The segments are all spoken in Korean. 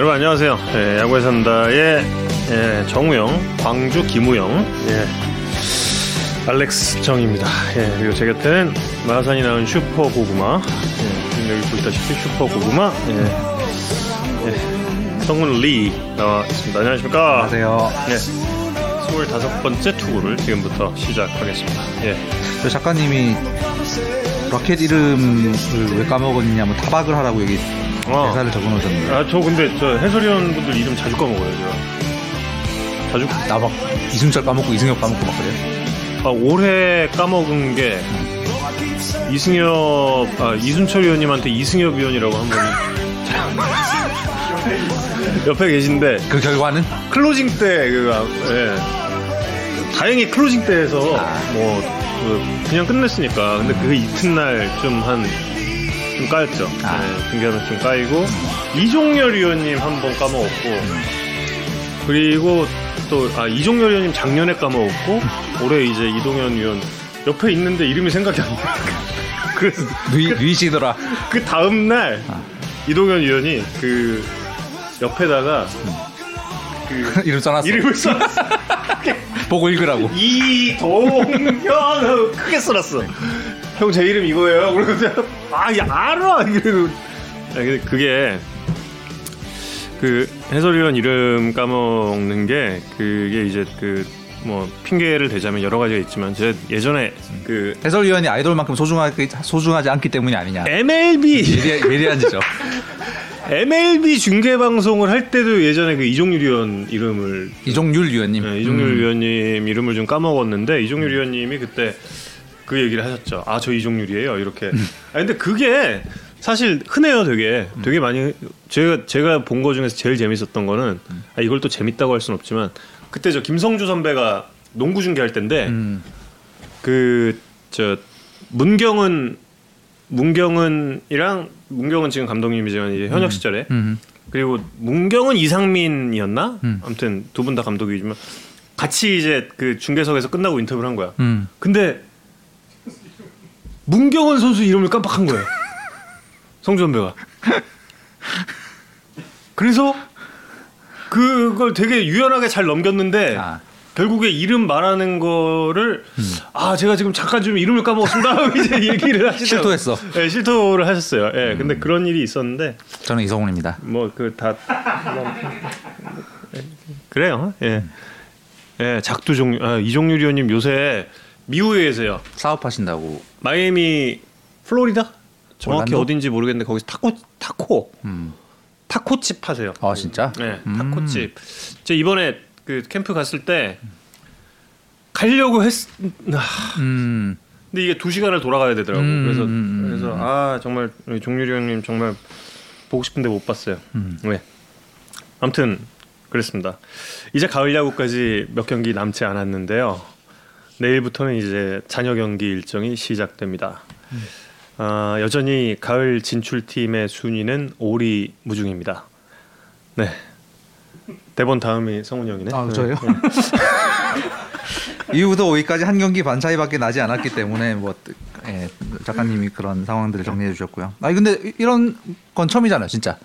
여러분 안녕하세요. 예, 야구에 산다의 예, 정우영, 광주 김우영, 예, 알렉스 정입니다. 예, 그리고 제 곁에는 마산이 낳은 슈퍼 고구마, 예, 지금 여기 보시다시피 슈퍼 고구마, 예, 예, 성훈 리 나와 있습니다. 안녕하십니까? 안녕하세요. 예, 25번째 투구를 지금부터 시작하겠습니다. 예. 저 작가님이 라켓 이름을 왜 까먹었냐면 타박을 하라고 여기 어. 대사를 적어놓으셨는데 아, 저 근데 저 해설위원 분들 이름 자주 까먹어요, 제가. 자주 나 막 이승철 까먹고 이승엽 까먹고 막 그래요. 아, 올해 까먹은 게 이승엽, 아, 이순철 위원님한테 이승엽 위원이라고 한 분이 옆에 계신데 그 결과는 클로징 때 그가 예. 다행히 클로징 때에서 뭐 그, 그냥 끝냈으니까 근데 그 이튿날 좀 한 좀 까였죠. 아. 예, 중계하면서 좀 까이고 이종열 위원님 한 번 까먹었고 그리고 또 아 이종열 위원님 작년에 까먹었고 올해 이제 이동현 위원 옆에 있는데 이름이 생각이 안 나. 그래서 누이 누이시더라. 그 다음 날 이동현 위원이 그 옆에다가 그 이름 써놨어. 이름을 써놨어. 보고 읽으라고. 이동현 크게 써놨어. 형 제 이름 이거예요. 그냥 아, 야, 알아. 이러고. 아, 그게 그 해설위원 이름 까먹는 게 그게 이제 그 뭐 핑계를 대자면 여러 가지가 있지만 제가 예전에 그 해설위원이 아이돌만큼 소중하게 소중하지 않기 때문이 아니냐. MLB 예리, 예리한 지죠. MLB 중계 방송을 할 때도 예전에 그 이종률 위원 이름을 이종률 위원님. 네, 이종률 음. 위원님 이름을 좀 까먹었는데 이종률 위원님이 그때 그 얘기를 하셨죠. 아 저 이종률이에요. 이렇게. 아 근데 그게 사실 흔해요. 되게 되게 많이 제가 제가 본 거 중에서 제일 재밌었던 거는 아, 이걸 또 재밌다고 할 수는 없지만 그때 저 김성주 선배가 농구 중계할 때인데 음. 그저 문경은 문경은이랑 문경은 지금 감독님이지만 이제 현역 시절에 음. 그리고 문경은 이상민이었나? 음. 아무튼 두 분 다 감독이지만 같이 이제 그 중계석에서 끝나고 인터뷰를 한 거야. 음. 근데 문경은 선수 이름을 깜빡한 거예요. 성주 선배가. 그래서 그걸 되게 유연하게 잘 넘겼는데 아. 결국에 이름 말하는 거를 아 제가 지금 잠깐 좀 이름을 까먹었습니다 이제 얘기를 하시더라고요. 실토했어. 네, 실토를 하셨어요. 예, 근데 그런 일이 있었는데 저는 이성훈입니다. 뭐 그 다 그래요. 예. 예, 작두 종류 아, 이종률 의원님 요새 미우에서요. 사업하신다고. 마이애미 플로리다? 정확히 올란도? 어딘지 모르겠는데 거기서 타코 타코 음. 타코집 하세요. 아 진짜? 네, 음. 타코집. 제 이번에 그 캠프 갔을 때 가려고 했. 아, 음. 근데 이게 두 시간을 돌아가야 되더라고. 음, 그래서 음, 음, 그래서 아 정말 종률이 형님 정말 보고 싶은데 못 봤어요. 음. 왜? 아무튼 그랬습니다. 이제 가을 야구까지 몇 경기 남지 않았는데요. 내일부터는 이제 잔여 경기 일정이 시작됩니다. 아, 여전히 가을 진출 팀의 순위는 오리 무중입니다. 네. 대본 다음이 성훈 형이네. 아 네. 저요? 이후부터 5위까지 한 경기 반 차이밖에 나지 않았기 때문에 뭐 예, 작가님이 그런 상황들을 정리해 주셨고요. 아니 근데 이- 이런 건 처음이잖아요, 진짜.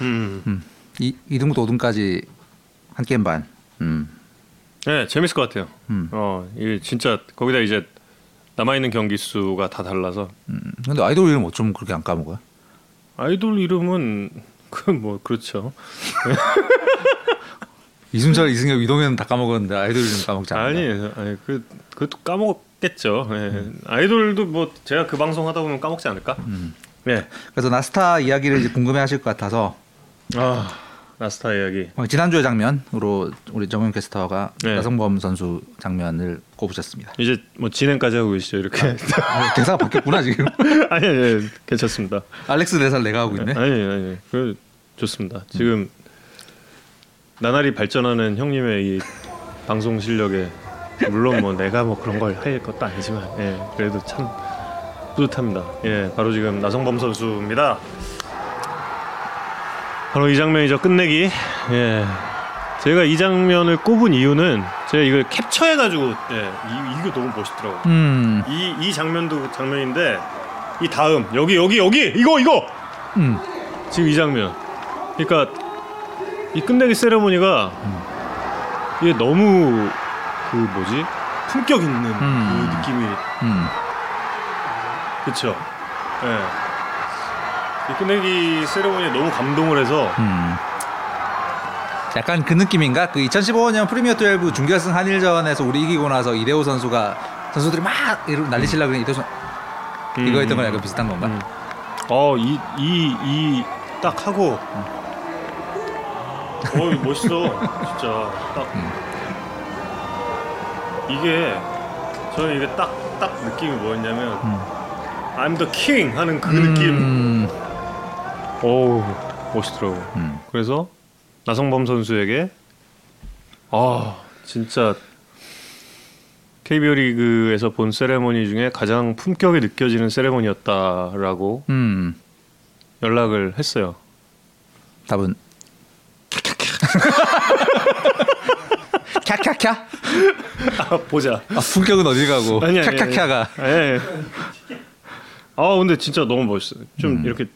음. 음. 이 2등부터 5등까지 한 게임 반. 음. 네, 재밌을 것 같아요. 음. 어, 이게 진짜 거기다 이제 남아 있는 경기 수가 다 달라서 음. 근데 아이돌 이름 어쩜 그렇게 안 까먹어요? 아이돌 이름은 그 뭐 그렇죠. 이순철, 이승엽, 이동현 다 까먹었는데 아이돌 이름 까먹지 않아요. 아니, 아니 그 그것도 까먹겠죠. 예. 아이돌도 뭐 제가 그 방송 하다 보면 까먹지 않을까? 음. 네. 그래서 나스타 이야기를 이제 궁금해하실 것 같아서 아 나스타 이야기. 어, 지난주의 장면으로 우리 정용 캐스터가 네. 나성범 선수 장면을 꼽으셨습니다. 이제 뭐 진행까지 하고 계시죠 이렇게. 아, 대사가 바뀌었구나 지금. 아니, 아니, 괜찮습니다. 알렉스 대사를 내가 하고 있네. 아니, 아니, 그 좋습니다. 지금 나날이 발전하는 형님의 이 방송 실력에 물론 뭐 내가 뭐 그런 걸 할 것도 아니지만, 예, 그래도 참 뿌듯합니다. 예, 바로 지금 나성범 선수입니다. 바로 이 장면이죠. 끝내기. 예. 제가 이 장면을 꼽은 이유는 제가 이걸 캡처해가지고 예, 이, 이거 너무 멋있더라고요. 음, 이, 이 장면도 장면인데 이 다음 여기 여기 여기 이거 이거 음, 지금 이 장면 그러니까 이 끝내기 세레모니가 이게 너무 그 뭐지 품격 있는 음. 그 느낌이 음. 그렇죠. 예. 이 끝내기 세레모니에 너무 감동을 해서 음. 약간 그 느낌인가? 그 2015년 프리미어 12 준결승 한일전에서 우리 이기고 나서 이대호 선수가 선수들이 막 난리치려고 그러니 이대호 선수 음, 이거 했던 음, 거랑 약간 비슷한 건가? 음. 어, 이 이 이 딱 하고 어, 멋있어. 진짜 딱 음. 이게 저는 이게 딱 딱 느낌이 뭐였냐면 음. I'm the king 하는 그 느낌. 음. 어우, 멋있더라고. 음. 그래서 나성범 선수에게 아, 진짜 KBO 리그에서 본 세레머니 중에 가장 품격이 느껴지는 세레머니였다라고 음. 연락을 했어요. 답은 캬캬캬? 아, 보자. 아, 품격은 어디 가고 캬캬캬가 예. 아 근데 진짜 너무 멋있어요. 좀 음. 이렇게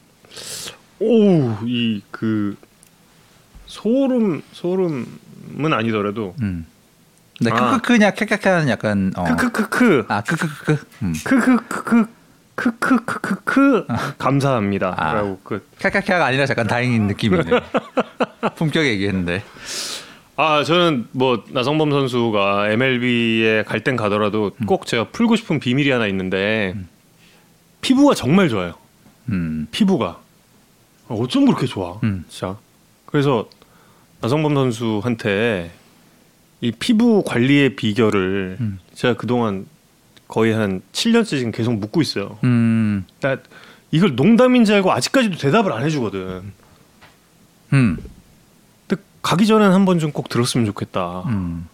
오이 그 소름 소름은 아니더라도 음. 근데 아. 크크크냐 캬캬캬는 약간 어. 크크크크 아 크크크크 음. 크크크크 크크크크크 감사합니다라고 아. 그 캬캬캬가 아니라 약간 다행인 느낌이네요 품격 얘기했는데 아 저는 뭐 나성범 선수가 MLB에 갈 땐 가더라도 음. 꼭 제가 풀고 싶은 비밀이 하나 있는데 피부가 정말 좋아요. 음. 피부가 아, 어쩜 그렇게 좋아? 음. 진짜. 그래서 나성범 선수한테 이 피부 관리의 비결을 음. 제가 그동안 거의 한 7년째 지금 계속 묻고 있어요. 음. 나 이걸 농담인지 알고 아직까지도 대답을 안 해주거든. 음. 근데 가기 전엔 한 번 좀 꼭 들었으면 좋겠다. 음.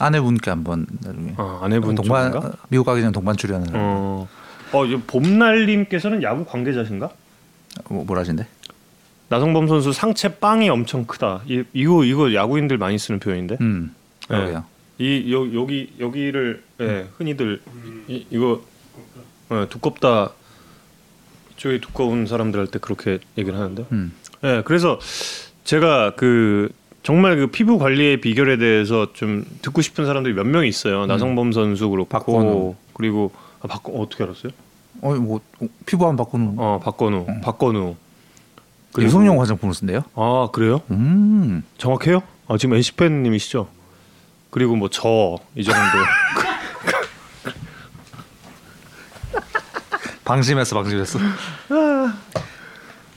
아내분께 한번 나중에 어, 아내분 동반 쪽인가? 미국 가기 전에 동반 출연을 어, 어, 이 봄날님께서는 야구 관계자신가? 뭐, 뭐라 하신대? 나성범 선수 상체 빵이 엄청 크다. 이, 이거 이거 야구인들 많이 쓰는 표현인데. 음. 그러게요. 이 여, 여기 여기를 예, 흔히들 이, 이거 어, 두껍다. 이쪽에 두꺼운 사람들 할 때 그렇게 얘기를 하는데. 음. 예, 그래서 제가 그 정말 그 피부 관리의 비결에 대해서 좀 듣고 싶은 사람들이 몇 명 있어요. 나성범 선수 그렇고 박건우. 그리고 아, 박건 어떻게 알았어요? 어, 뭐 어, 피부 안 바꾸는 어, 박건우, 박건우. 그리고- 유성용 화장품을 쓴대요? 아 그래요? 음. 정확해요? 아 지금 NC 팬님이시죠? 그리고 뭐 저 이 정도. 방심했어, 방심했어.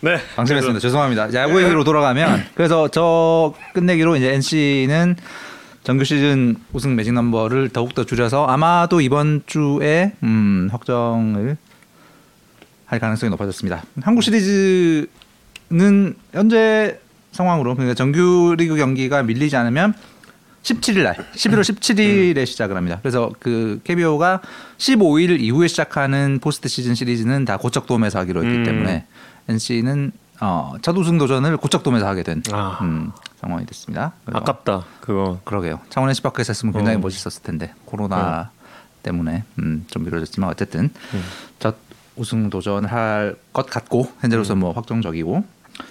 네. 방심했습니다. 죄송합니다. 야구 얘기로 돌아가면 그래서 저 끝내기로 이제 NC는 정규 시즌 우승 매직 넘버를 더욱 더 줄여서 아마도 이번 주에 음, 확정을 할 가능성이 높아졌습니다. 한국 시리즈는 현재 상황으로 그러니까 정규 리그 경기가 밀리지 않으면 17일 날 11월 17일에 시작을 합니다. 그래서 그 KBO가 15일 이후에 시작하는 포스트 시즌 시리즈는 다 고척돔에서 하기로 했기 음. 때문에 NC는 어, 첫 우승 도전을 고척돔에서 하게 된 아. 음, 상황이 됐습니다. 아깝다 그거. 그러게요. 창원 NC 파크에서 했으면 굉장히 어. 멋있었을 텐데 코로나 때문에 음, 좀 미뤄졌지만 어쨌든 음. 첫 우승 도전을 할것 같고 현재로서 뭐 확정적이고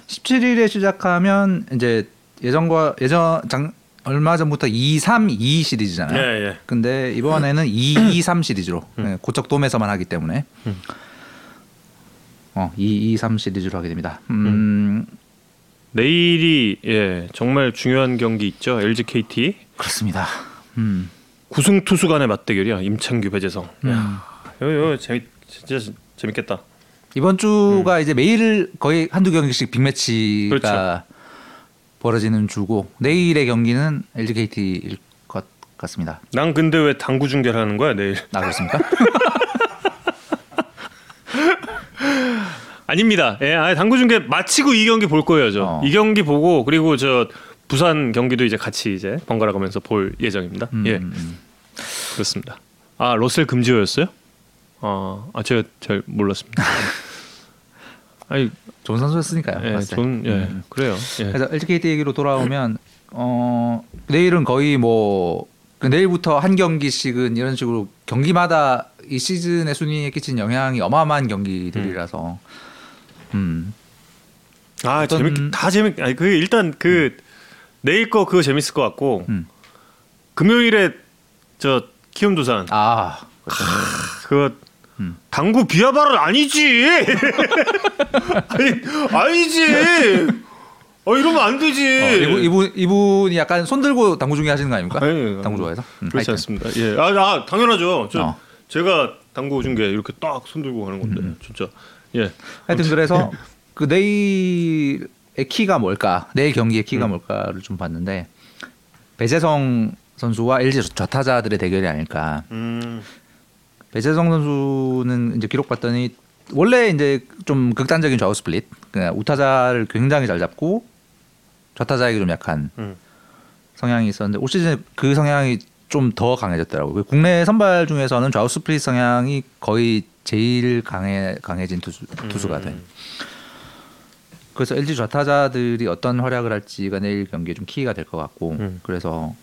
17일에 시작하면 이제 예전과 예전 장 얼마 전부터 2, 3, 2 시리즈잖아요. 예 예. 근데 이번에는 2, 2, 3 시리즈로 예, 고척돔에서만 하기 때문에 음. 어, 2, 2, 3 시리즈로 하게 됩니다. 음, 내일이 예 정말 중요한 경기 있죠. LG KT 그렇습니다. 음. 구승 투수 간의 맞대결이야. 임창규 배재성. 음. 야, 이거, 이거 재밌 진짜 재밌겠다. 이번 주가 이제 매일 거의 한두 경기씩 빅매치가 음. 그렇죠. 벌어지는 주고 내일의 경기는 LG KT일 것 같습니다. 난 근데 왜 당구 중계를 하는 거야 내일? 나 그렇습니까? 아닙니다. 예, 아니, 당구 중계 마치고 이 경기 볼 거예요, 저. 어. 이 경기 보고 그리고 저 부산 경기도 이제 같이 이제 번갈아 가면서 볼 예정입니다. 음, 예, 음. 그렇습니다. 아 러셀 금지어였어요? 아, 아 제가 잘 몰랐습니다. 아니, 좋은 선수였으니까요. 예. 좋은, 예, 음. 그래요. 예. 그래서 LG KT 얘기로 돌아오면 어 내일은 거의 뭐그 내일부터 한 경기씩은 이런 식으로 경기마다 이 시즌의 순위에 끼친 영향이 어마어마한 경기들이라서 음아 어떤- 재밌 다 재밌. 아니 그 일단 그 내일 거 그거 재밌을 것 같고 음. 금요일에 저 키움 두산 아 그거 음. 당구 비하발은 아니지. 아니 아니지. 어 이러면 안 되지. 어, 이분, 이분 이분이 약간 손 들고 당구 중계 하시는 거 아닙니까? 아니, 당구 좋아해서. 음, 그렇지 하여튼. 않습니다. 예, 아, 아 당연하죠. 저 어. 제가 당구 중계 이렇게 딱 손 들고 하는 건데 진짜 예. 하여튼 그래서 그 내일의 키가 뭘까? 내일 경기의 키가 음. 뭘까를 좀 봤는데 배제성 선수와 LG 좌타자들의 대결이 아닐까. 음, 배제성 선수는 이제 기록 봤더니 원래 이제 좀 극단적인 좌우 split, 그냥 우타자를 굉장히 잘 잡고 좌타자에게 좀 약한 음. 성향이 있었는데 올 시즌 그 성향이 좀 더 강해졌더라고요. 그 국내 선발 중에서는 좌우 split 성향이 거의 제일 강해 강해진 투수 투수가 돼. 음. 그래서 LG 좌타자들이 어떤 활약을 할지가 내일 경기에 좀 키가 될 것 같고 음. 그래서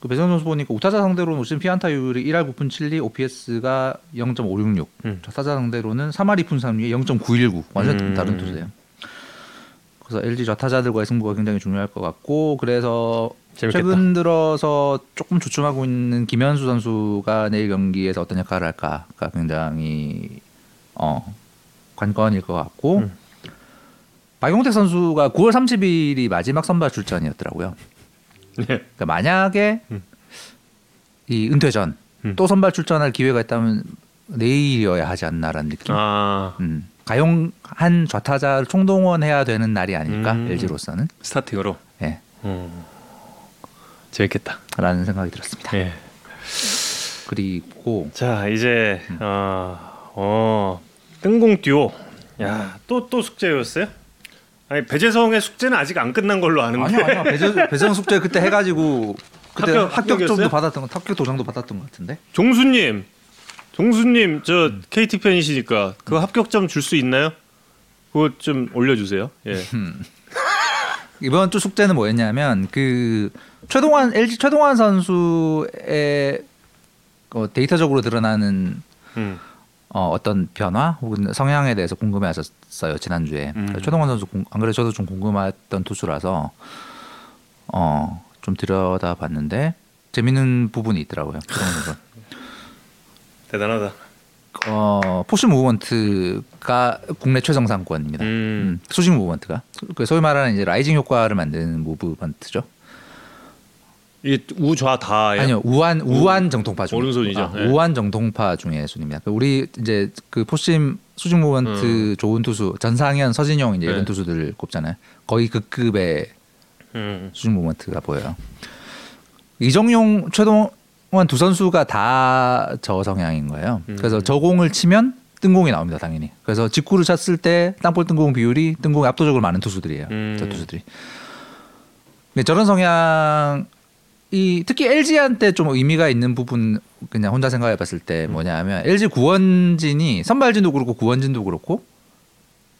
그 배제성 선수 보니까 우타자 상대로는 올 시즌 피안타율이 1할 9푼 7리, OPS가 0.566. 음. 좌타자 상대로는 3할 2푼 3리에 0.919. 완전 음. 다른 투수예요. 그래서 LG 좌타자들과의 승부가 굉장히 중요할 것 같고 그래서 재밌겠다. 최근 들어서 조금 주춤하고 있는 김현수 선수가 내일 경기에서 어떤 역할을 할까가 굉장히 어 관건일 것 같고 음. 박용택 선수가 9월 30일이 마지막 선발 출전이었더라고요. 예. 그러니까 만약에 음. 이 은퇴 전또 음. 선발 출전할 기회가 있다면 내일이어야 하지 않나라는 느낌. 아 음. 가용한 좌타자를 총동원해야 되는 날이 아닐까 음. LG로서는 스타팅으로. 예, 음. 재밌겠다. 라는 생각이 들었습니다. 예. 그리고 자 이제 음. 어, 어 뜬공 듀오. 야또 또 숙제였어요? 아니 배재성의 숙제는 아직 안 끝난 걸로 아는데. 아니야 아니야 배정, 배정 숙제 그때 해가지고 그때 합격- 합격이었어요? 받았던 거 합격 도장도 받았던 것 같은데 종수님, 종수님 저 음. KT 팬이시니까 그 합격점 줄 수 있나요? 그거 좀 올려주세요. 예. 이번 주 숙제는 뭐였냐면 그 최동환 LG 최동환 선수의 어, 데이터적으로 드러나는 음. 어, 어떤 변화 혹은 성향에 대해서 궁금해하셨어요 지난주에 음. 최동환 선수 공- 안 그래 저도 좀 궁금했던 투수라서 어, 좀 들여다봤는데 재밌는 부분이 있더라고요. 대단하다. 어, four-seam movement가 국내 최정상권입니다. 음. 음, 수직 movement가 그 소위 말하는 이제 rising 효과를 만드는 movement죠. 이 우좌 다예요. 아니요 우완 우완 정통파 중 오른손이죠. 아, 예. 우완 정통파 중의 순입니다. 그 우리 이제 그 four-seam 수직 movement 좋은 투수 전상현 서진용 이제 네. 이런 투수들 꼽잖아요. 거의 그 급의 음. 수직 movement가 보여요. 이정용 최동환 두 선수가 다 저 성향인 거예요. 음. 그래서 저 공을 치면 뜬공이 나옵니다, 당연히. 그래서 직구를 쳤을 때 땅볼 뜬공 비율이 뜬공이 압도적으로 많은 투수들이에요. 음. 저 투수들이. 근데 저런 성향 이 특히 LG한테 좀 의미가 있는 부분 그냥 혼자 생각해 봤을 때 음. 뭐냐면 LG 구원진이 선발진도 그렇고 구원진도 그렇고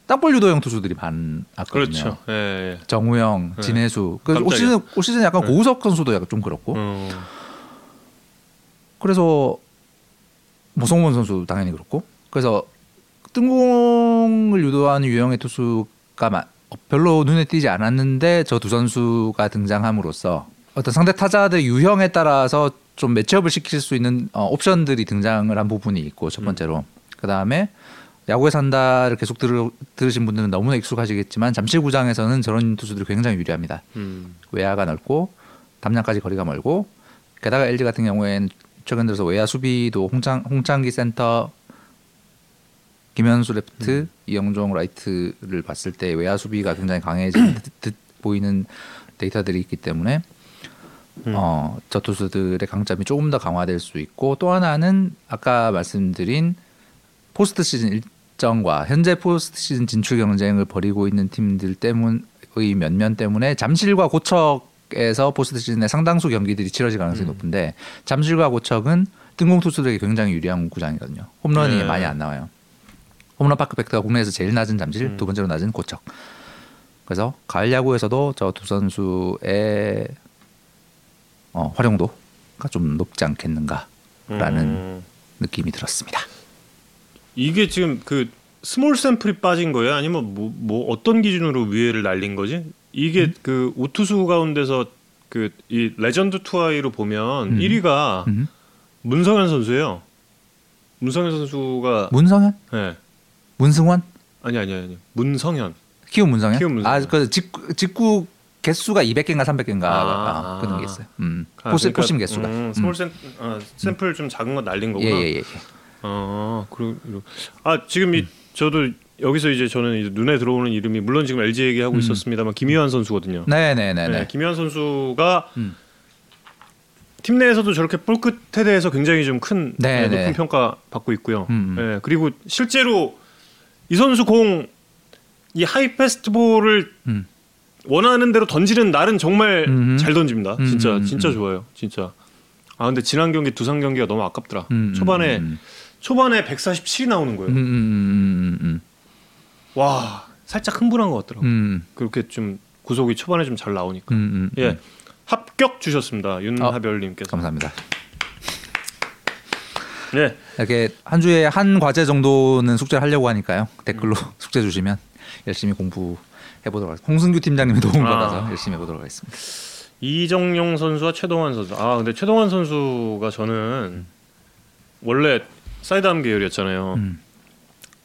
땅볼 유도형 투수들이 많았거든요. 그렇죠. 예. 예. 정우영, 네. 진해수. 그올 깜짝이야. 시즌 올 시즌 약간 네. 고우석 선수도 약간 좀 그렇고. 음. 그래서 모성원 선수 당연히 그렇고. 그래서 뜬공을 유도하는 유형의 투수가 마- 별로 눈에 띄지 않았는데 저 두 선수가 등장함으로써 어떤 상대 타자들 유형에 따라서 좀 매치업을 시킬 수 있는 어, 옵션들이 등장을 한 부분이 있고 첫 번째로 그 다음에 야구에 산다를 계속 들으, 들으신 분들은 너무나 익숙하시겠지만 잠실구장에서는 저런 투수들이 굉장히 유리합니다. 음. 외야가 넓고 담장까지 거리가 멀고 게다가 LG 같은 경우에는 최근 들어서 외야 수비도 홍창 홍창기 센터 김현수 레프트 이형종 라이트를 봤을 때 외야 수비가 굉장히 강해진 듯, 듯 보이는 데이터들이 있기 때문에 음. 어, 저 투수들의 강점이 조금 더 강화될 수 있고 또 하나는 아까 말씀드린 포스트 시즌 일정과 현재 포스트 시즌 진출 경쟁을 벌이고 있는 팀들 때문의 면면 때문에 잠실과 고척에서 포스트 시즌에 상당수 경기들이 치러질 가능성이 음. 높은데 잠실과 고척은 뜬공 투수들에게 굉장히 유리한 구장이거든요. 홈런이 네. 많이 안 나와요. 홈런 park factor가 국내에서 제일 낮은 잠실, 음. 두 번째로 낮은 고척. 그래서 가을 야구에서도 저 두 선수의 어, 활용도가 좀 높지 않겠는가라는 음. 느낌이 들었습니다. 이게 지금 그 small 샘플이 빠진 거예요? 아니면 뭐, 뭐 어떤 기준으로 위에를 날린 거지? 이게 음? 그 우투수 가운데서 그 이 레전드 투아이로 보면 음. 1위가 음. 문성현 선수예요. 문성현 선수가 문성현? 예. 문승원? 아니 아니 아니. 문성현. 키움 문성현? 키움 문성현. 아, 그 직구, 직구 개수가 200개인가 300개인가 아. 아, 그런 게 있어요. 음. 아, 그러니까, four-seam 개수가. 음, small 샘, 어, 샘플 좀 작은 거 날린 예, 거구나. 예, 예. 아, 그리고 아 지금 음. 이 저도 여기서 이제 저는 이제 눈에 들어오는 이름이 물론 지금 LG 얘기하고 음. 있었습니다만 김희환 선수거든요. 네, 네, 네, 네, 네. 김희환 선수가 음. 팀 내에서도 저렇게 볼 끝에 대해서 굉장히 좀큰 네, 높은 네. 평가 받고 있고요. 음, 음. 네, 그리고 실제로 이 선수 공 이 하이 패스트볼을 음. 원하는 대로 던지는 날은 정말 음흠. 잘 던집니다. 음, 진짜 음, 진짜 음. 좋아요. 진짜. 아 근데 지난 경기 두산 경기가 너무 아깝더라. 음, 초반에 음, 초반에 147이 나오는 거예요. 음, 음, 음, 음, 와 살짝 흥분한 것 같더라고. 음, 요 음, 그렇게 좀 구속이 초반에 좀 잘 나오니까. 음, 음, 예 음. 합격 주셨습니다 윤하별님께서. 감사합니다. 예 이렇게 한 주에 한 과제 정도는 숙제를 하려고 하니까요. 댓글로 숙제 주시면 열심히 공부 해 보도록 하겠습니다. 홍승규 팀장님의 도움 아. 받아서 열심히 해 보도록 하겠습니다. 이정용 선수와 최동환 선수. 아 근데 최동환 선수가 저는 원래 sidearm 계열이었잖아요. 음.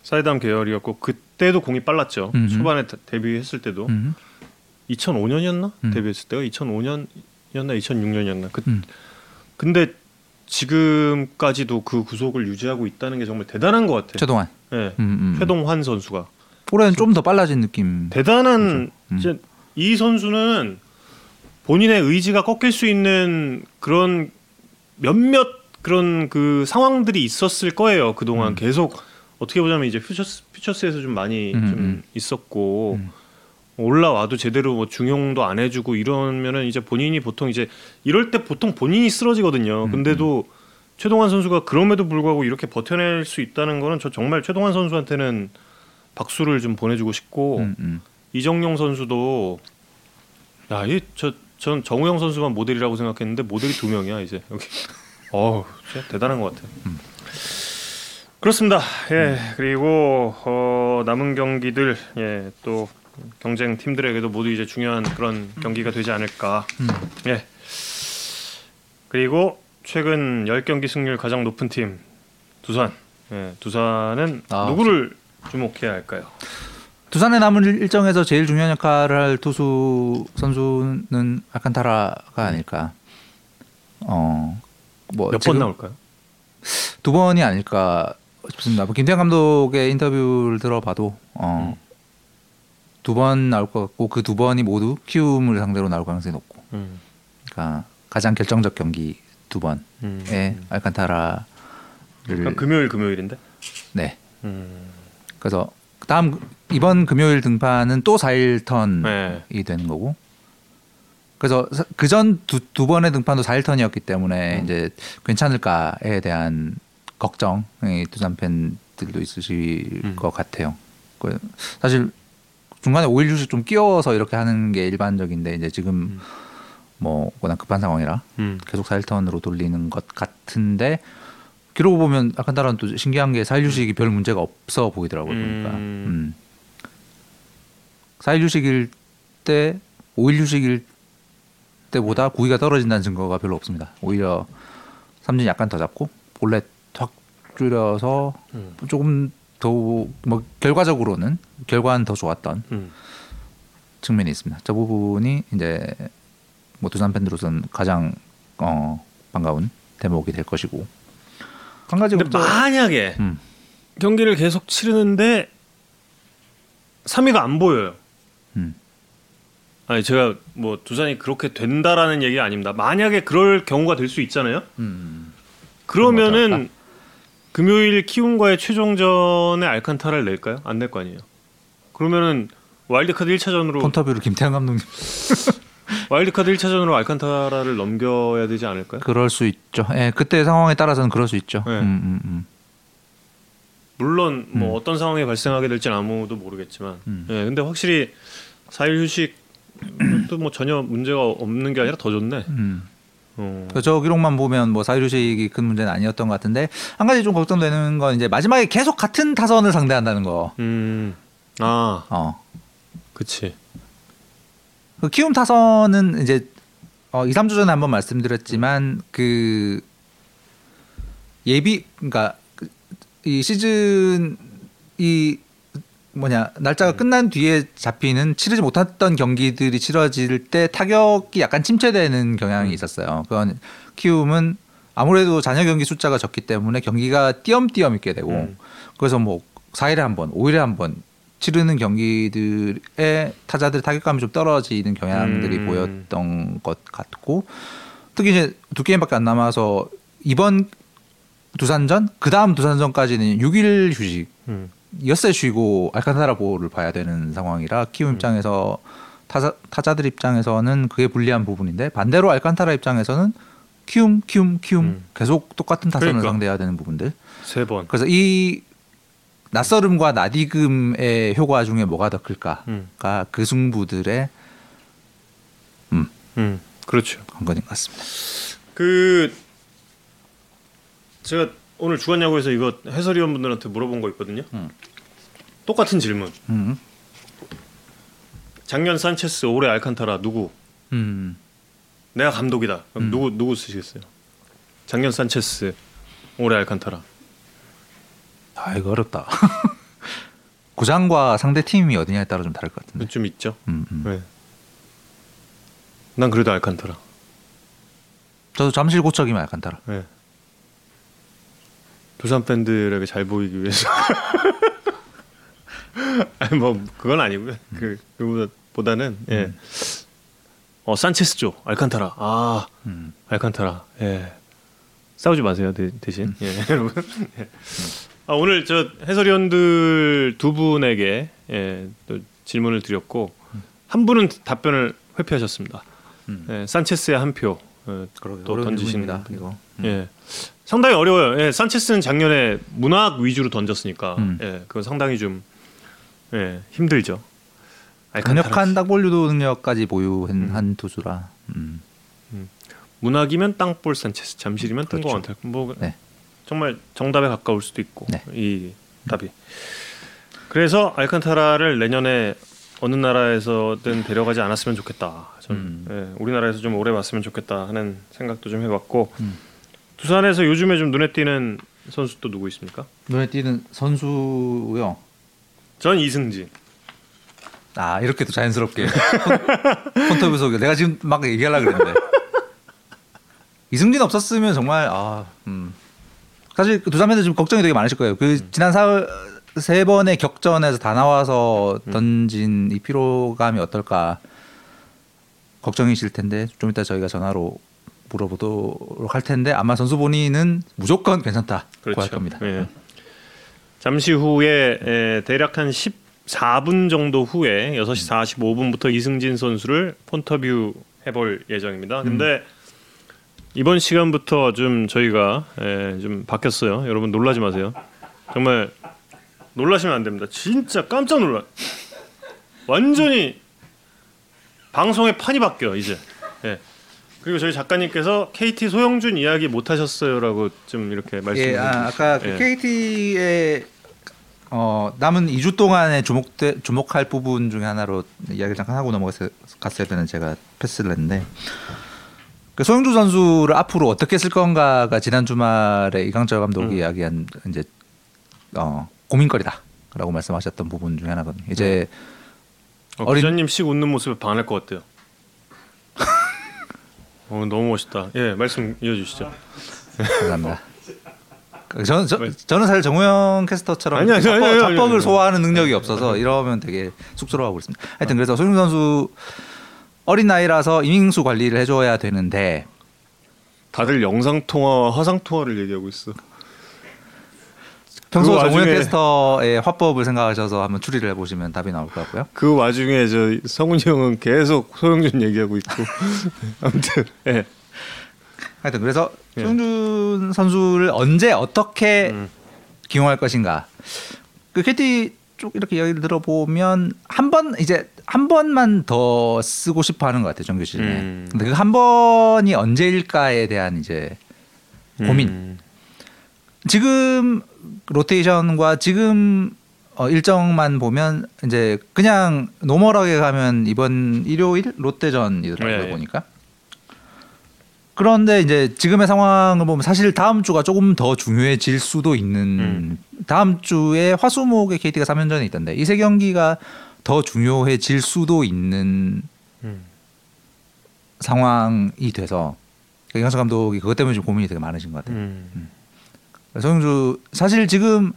sidearm 계열이었고 그때도 공이 빨랐죠. 음흠. 초반에 데- 데뷔했을 때도 음. 2005년이었나 음. 데뷔했을 때가 2005년이었나 2006년이었나. 그, 음. 근데 지금까지도 그 구속을 유지하고 있다는 게 정말 대단한 것 같아요. 최동환. 예. 음, 음. 최동환 선수가 올해는 좀 더 빨라진 느낌. 대단한 음. 이 선수는 본인의 의지가 꺾일 수 있는 그런 몇몇 그런 그 상황들이 있었을 거예요. 그 동안 음. 계속 어떻게 보자면 이제 퓨처스 퓨처스에서 좀 많이 음, 좀 음. 있었고 음. 올라와도 제대로 뭐 중용도 안 해주고 이러면은 이제 본인이 보통 이제 이럴 때 보통 본인이 쓰러지거든요. 음, 근데도 최동환 선수가 그럼에도 불구하고 이렇게 버텨낼 수 있다는 거는 저 정말 최동환 선수한테는 박수를 좀 보내주고 싶고 음, 음. 이정용 선수도 야, 이저전 정우영 선수만 모델이라고 생각했는데 모델이 두 명이야 이제 여기. 어우, 진짜 대단한 것 같아. 음. 그렇습니다. 예, 그리고 어, 남은 경기들 예, 또 경쟁 팀들에게도 모두 이제 중요한 그런 경기가 되지 않을까. 음. 예. 그리고 최근 10경기 승률 가장 높은 팀 두산. 예, 두산은 아, 누구를 주목해야 할까요? 두산에 남은 일- 일정에서 제일 중요한 역할을 할 투수 선수는 알칸타라가 아닐까. 어, 뭐 몇번 지금 나올까요? 두 번이 아닐까 싶습니다. 뭐 김태형 감독의 인터뷰를 들어봐도 어, 음. 두번 나올 것 같고 그 두 번이 모두 키움을 상대로 나올 가능성이 높고, 음. 그러니까 가장 결정적 경기 두 번에 음. 알칸타라를 그럼 금요일 금요일인데. 네. 음. 그래서 다음 이번 금요일 등판은 또 4일 턴이 네. 되는 거고. 그래서 그 전 두 두 번의 등판도 4일 턴이었기 때문에 음. 이제 괜찮을까에 대한 걱정이 두산 팬들도 있으실 음. 것 같아요. 그 사실 중간에 5일 휴식 좀 끼워서 이렇게 하는 게 일반적인데 이제 지금 음. 뭐 워낙 급한 상황이라 음. 계속 4일 턴으로 돌리는 것 같은데 기록 보면 아칸타라는 또 신기한 게 4일 휴식이 별 문제가 없어 보이더라고요 보니까. 음. 음. 4일 휴식일 때 5일 휴식일 때보다 구위가 떨어진다는 증거가 별로 없습니다. 오히려 삼진 약간 더 잡고 볼넷 확 줄여서 음. 조금 더 뭐 결과적으로는 결과는 더 좋았던 음. 측면이 있습니다. 저 부분이 이제 뭐 두산 팬들로서는 가장 어 반가운 대목이 될 것이고 한 가지 근데 만약에 음. 경기를 계속 치르는데 3위가 안 보여요. 음. 아니 제가 뭐 두산이 그렇게 된다라는 얘기가 아닙니다. 만약에 그럴 경우가 될 수 있잖아요. 음. 그러면은 금요일 키움과의 최종전에 알칸타라를 낼까요? 안 낼 거 아니에요. 그러면은 와일드카드 1차전으로 폰터뷰로 김태형 감독님 와일드카드 1차전으로 알칸타라를 넘겨야 되지 않을까요? 그럴 수 있죠. 예, 그때 상황에 따라서는 그럴 수 있죠. 네. 음, 음, 음. 물론 뭐 음. 어떤 상황이 발생하게 될지는 아무도 모르겠지만, 음. 예, 근데 확실히 4일 휴식 또뭐 전혀 문제가 없는 게 아니라 더 좋네. 음. 어. 그저 기록만 보면 뭐 사유주식이 큰 문제는 아니었던 것 같은데 한 가지 좀 걱정되는 건 이제 마지막에 계속 같은 타선을 상대한다는 거. 음. 아, 어. 그치. 그 키움 타선은 이제 어, 2, 3주 전에 한번 말씀드렸지만 그 예비 그러니까 그이 시즌 이 뭐냐 날짜가 끝난 뒤에 잡히는 치르지 못했던 경기들이 치러질 때 타격이 약간 침체되는 경향이 있었어요. 그건 키움은 아무래도 잔여 경기 숫자가 적기 때문에 경기가 띄엄띄엄 있게 되고 음. 그래서 뭐 4일에 한 번, 5일에 한 번 치르는 경기들의 타자들 타격감이 좀 떨어지는 경향들이 음. 보였던 것 같고 특히 이제 두 게임밖에 안 남아서 이번 두산전 그 다음 두산전까지는 6일 휴식 음. 엿새 쉬고 알칸타라 보호를 봐야 되는 상황이라 키움 음. 입장에서 타자, 타자들 입장에서는 그게 불리한 부분인데 반대로 알칸타라 입장에서는 키움 키움 키움 음. 계속 똑같은 타선을 그러니까. 상대해야 되는 부분들 세 번. 그래서 이 낯설음과 나디금의 효과 중에 뭐가 더 클까가 음. 그 승부들의 음. 그렇죠. 관건인 것 같습니다. 그 제가 오늘 주간 야구에서 이거 해설위원분들한테 물어본 거 있거든요. 음. 똑같은 질문. 음. 작년 산체스, 올해 알칸타라 누구? 음. 내가 감독이다. 그럼 음. 누구 누구 쓰시겠어요? 작년 산체스, 올해 알칸타라. 아 이거 어렵다. 구장과 상대 팀이 어디냐에 따라 좀 다를 것 같은데. 좀 있죠. 음, 음. 네. 난 그래도 알칸타라. 저도 잠실 고척이면 알칸타라. 네. 두산 팬들에게 잘 보이기 위해서. 아니 뭐 그건 아니고요. 그 그보다는 예. 음. 어 산체스죠. 알칸타라. 아 음. 알칸타라. 예. 싸우지 마세요 대, 대신. 예, 여러분. 예. 아, 오늘 저 해설위원들 두 분에게 예, 또 질문을 드렸고 한 분은 답변을 회피하셨습니다. 음. 예, 산체스의 한 표. 예. 또 던지시는 분. 이거. 음. 예. 상당히 어려워요. 예, 산체스는 작년에 문학 위주로 던졌으니까 음. 예, 그건 상당히 좀 예, 힘들죠. 알칸타라. 강력한 땅볼 유도 능력까지 보유한 음. 한 투수라. 음. 문학이면 땅볼 산체스, 잠실이면 그렇죠. 뜬공원탈. 뭐 네. 정말 정답에 가까울 수도 있고 네. 이 답이. 그래서 알칸타라를 내년에 어느 나라에서든 데려가지 않았으면 좋겠다. 전 음. 예, 우리나라에서 좀 오래 봤으면 좋겠다 하는 생각도 좀 해봤고 음. 두산에서 요즘에 좀 눈에 띄는 선수 또 누구 있습니까? 눈에 띄는 선수요. 전 이승진. 아 이렇게 또 자연스럽게 폰- 폰터뷰 속에 내가 지금 막 얘기하려 그랬는데 이승진 없었으면 정말 아 음. 사실 그 두산 팬들 좀 걱정이 되게 많으실 거예요. 그 지난 사흘 세 번의 격전에서 다 나와서 던진 이 피로감이 어떨까 걱정이실 텐데 좀 이따 저희가 전화로 물어보도록 할 텐데 아마 선수 본인은 무조건 괜찮다고 그렇죠. 할 겁니다. 예. 잠시 후에 에, 대략 한 14분 정도 후에 6시 45분부터 이승진 선수를 폰터뷰 해볼 예정입니다. 근데 이번 시간부터 좀 저희가 에, 좀 바뀌었어요. 여러분 놀라지 마세요. 정말 놀라시면 안 됩니다. 진짜 깜짝 놀라. 완전히 방송의 판이 바뀌어 이제. 예. 그리고 저희 작가님께서 KT 소영준 이야기 못 하셨어요라고 좀 이렇게 말씀해 예, 아, 아까 그 예. KT의 어, 남은 2주 동안에 주목돼 주목할 부분 중에 하나로 이야기를 잠깐 하고 넘어갔어야 갔어야 되는 제가 패스를 했는데 그 소영주 선수를 앞으로 어떻게 쓸 건가가 지난 주말에 이강철 감독이 음. 이야기한 이제 어, 고민거리다라고 말씀하셨던 부분 중에 하나거든요. 이제 어, 어린- 기자님 씩 웃는 모습에 반할 것 같아요. 어, 너무 멋있다. 예, 말씀 이어주시죠. 감사합니다. 그 저는 저, 저는 사실 정우영 캐스터처럼 아니, 아니, 아니, 잡법, 아니, 아니, 잡법을 아니. 소화하는 능력이 없어서 이러면 되게 쑥스러워하고 있습니다. 하여튼 그래서 소영 선수 어린 나이라서 이닝수 관리를 해줘야 되는데 다들 영상 통화, 화상 통화를 얘기하고 있어. 평소 그 정우영 와중에- 캐스터의 화법을 생각하셔서 한번 추리를 해보시면 답이 나올 것 같고요. 그 와중에 저 성훈이 형은 계속 소영준 얘기하고 있고. 아무튼 예. 하여튼 그래서 예. 소영준 선수를 언제 어떻게 음. 기용할 것인가. 그 KT 쭉 이렇게 얘기를 들어보면 한 번 이제 한 번만 더 쓰고 싶어 하는 것 같아요 정규 시즌에. 음. 근데 그 한 번이 언제일까에 대한 이제 고민. 음. 지금 로테이션과 지금 어, 일정만 보면 이제 그냥 노멀하게 가면 이번 일요일 롯데전이더라고요 네. 보니까. 그런데 이제 지금의 상황을 보면 사실 다음 주가 조금 더 중요해질 수도 있는 음. 다음 주에 화수목에 KT가 3연전에 있던데 이 세 경기가 더 중요해질 수도 있는 음. 상황이 돼서 이강철 감독이 그것 때문에 좀 고민이 되게 많으신 것 같아요. 음. 소영주 사실 지금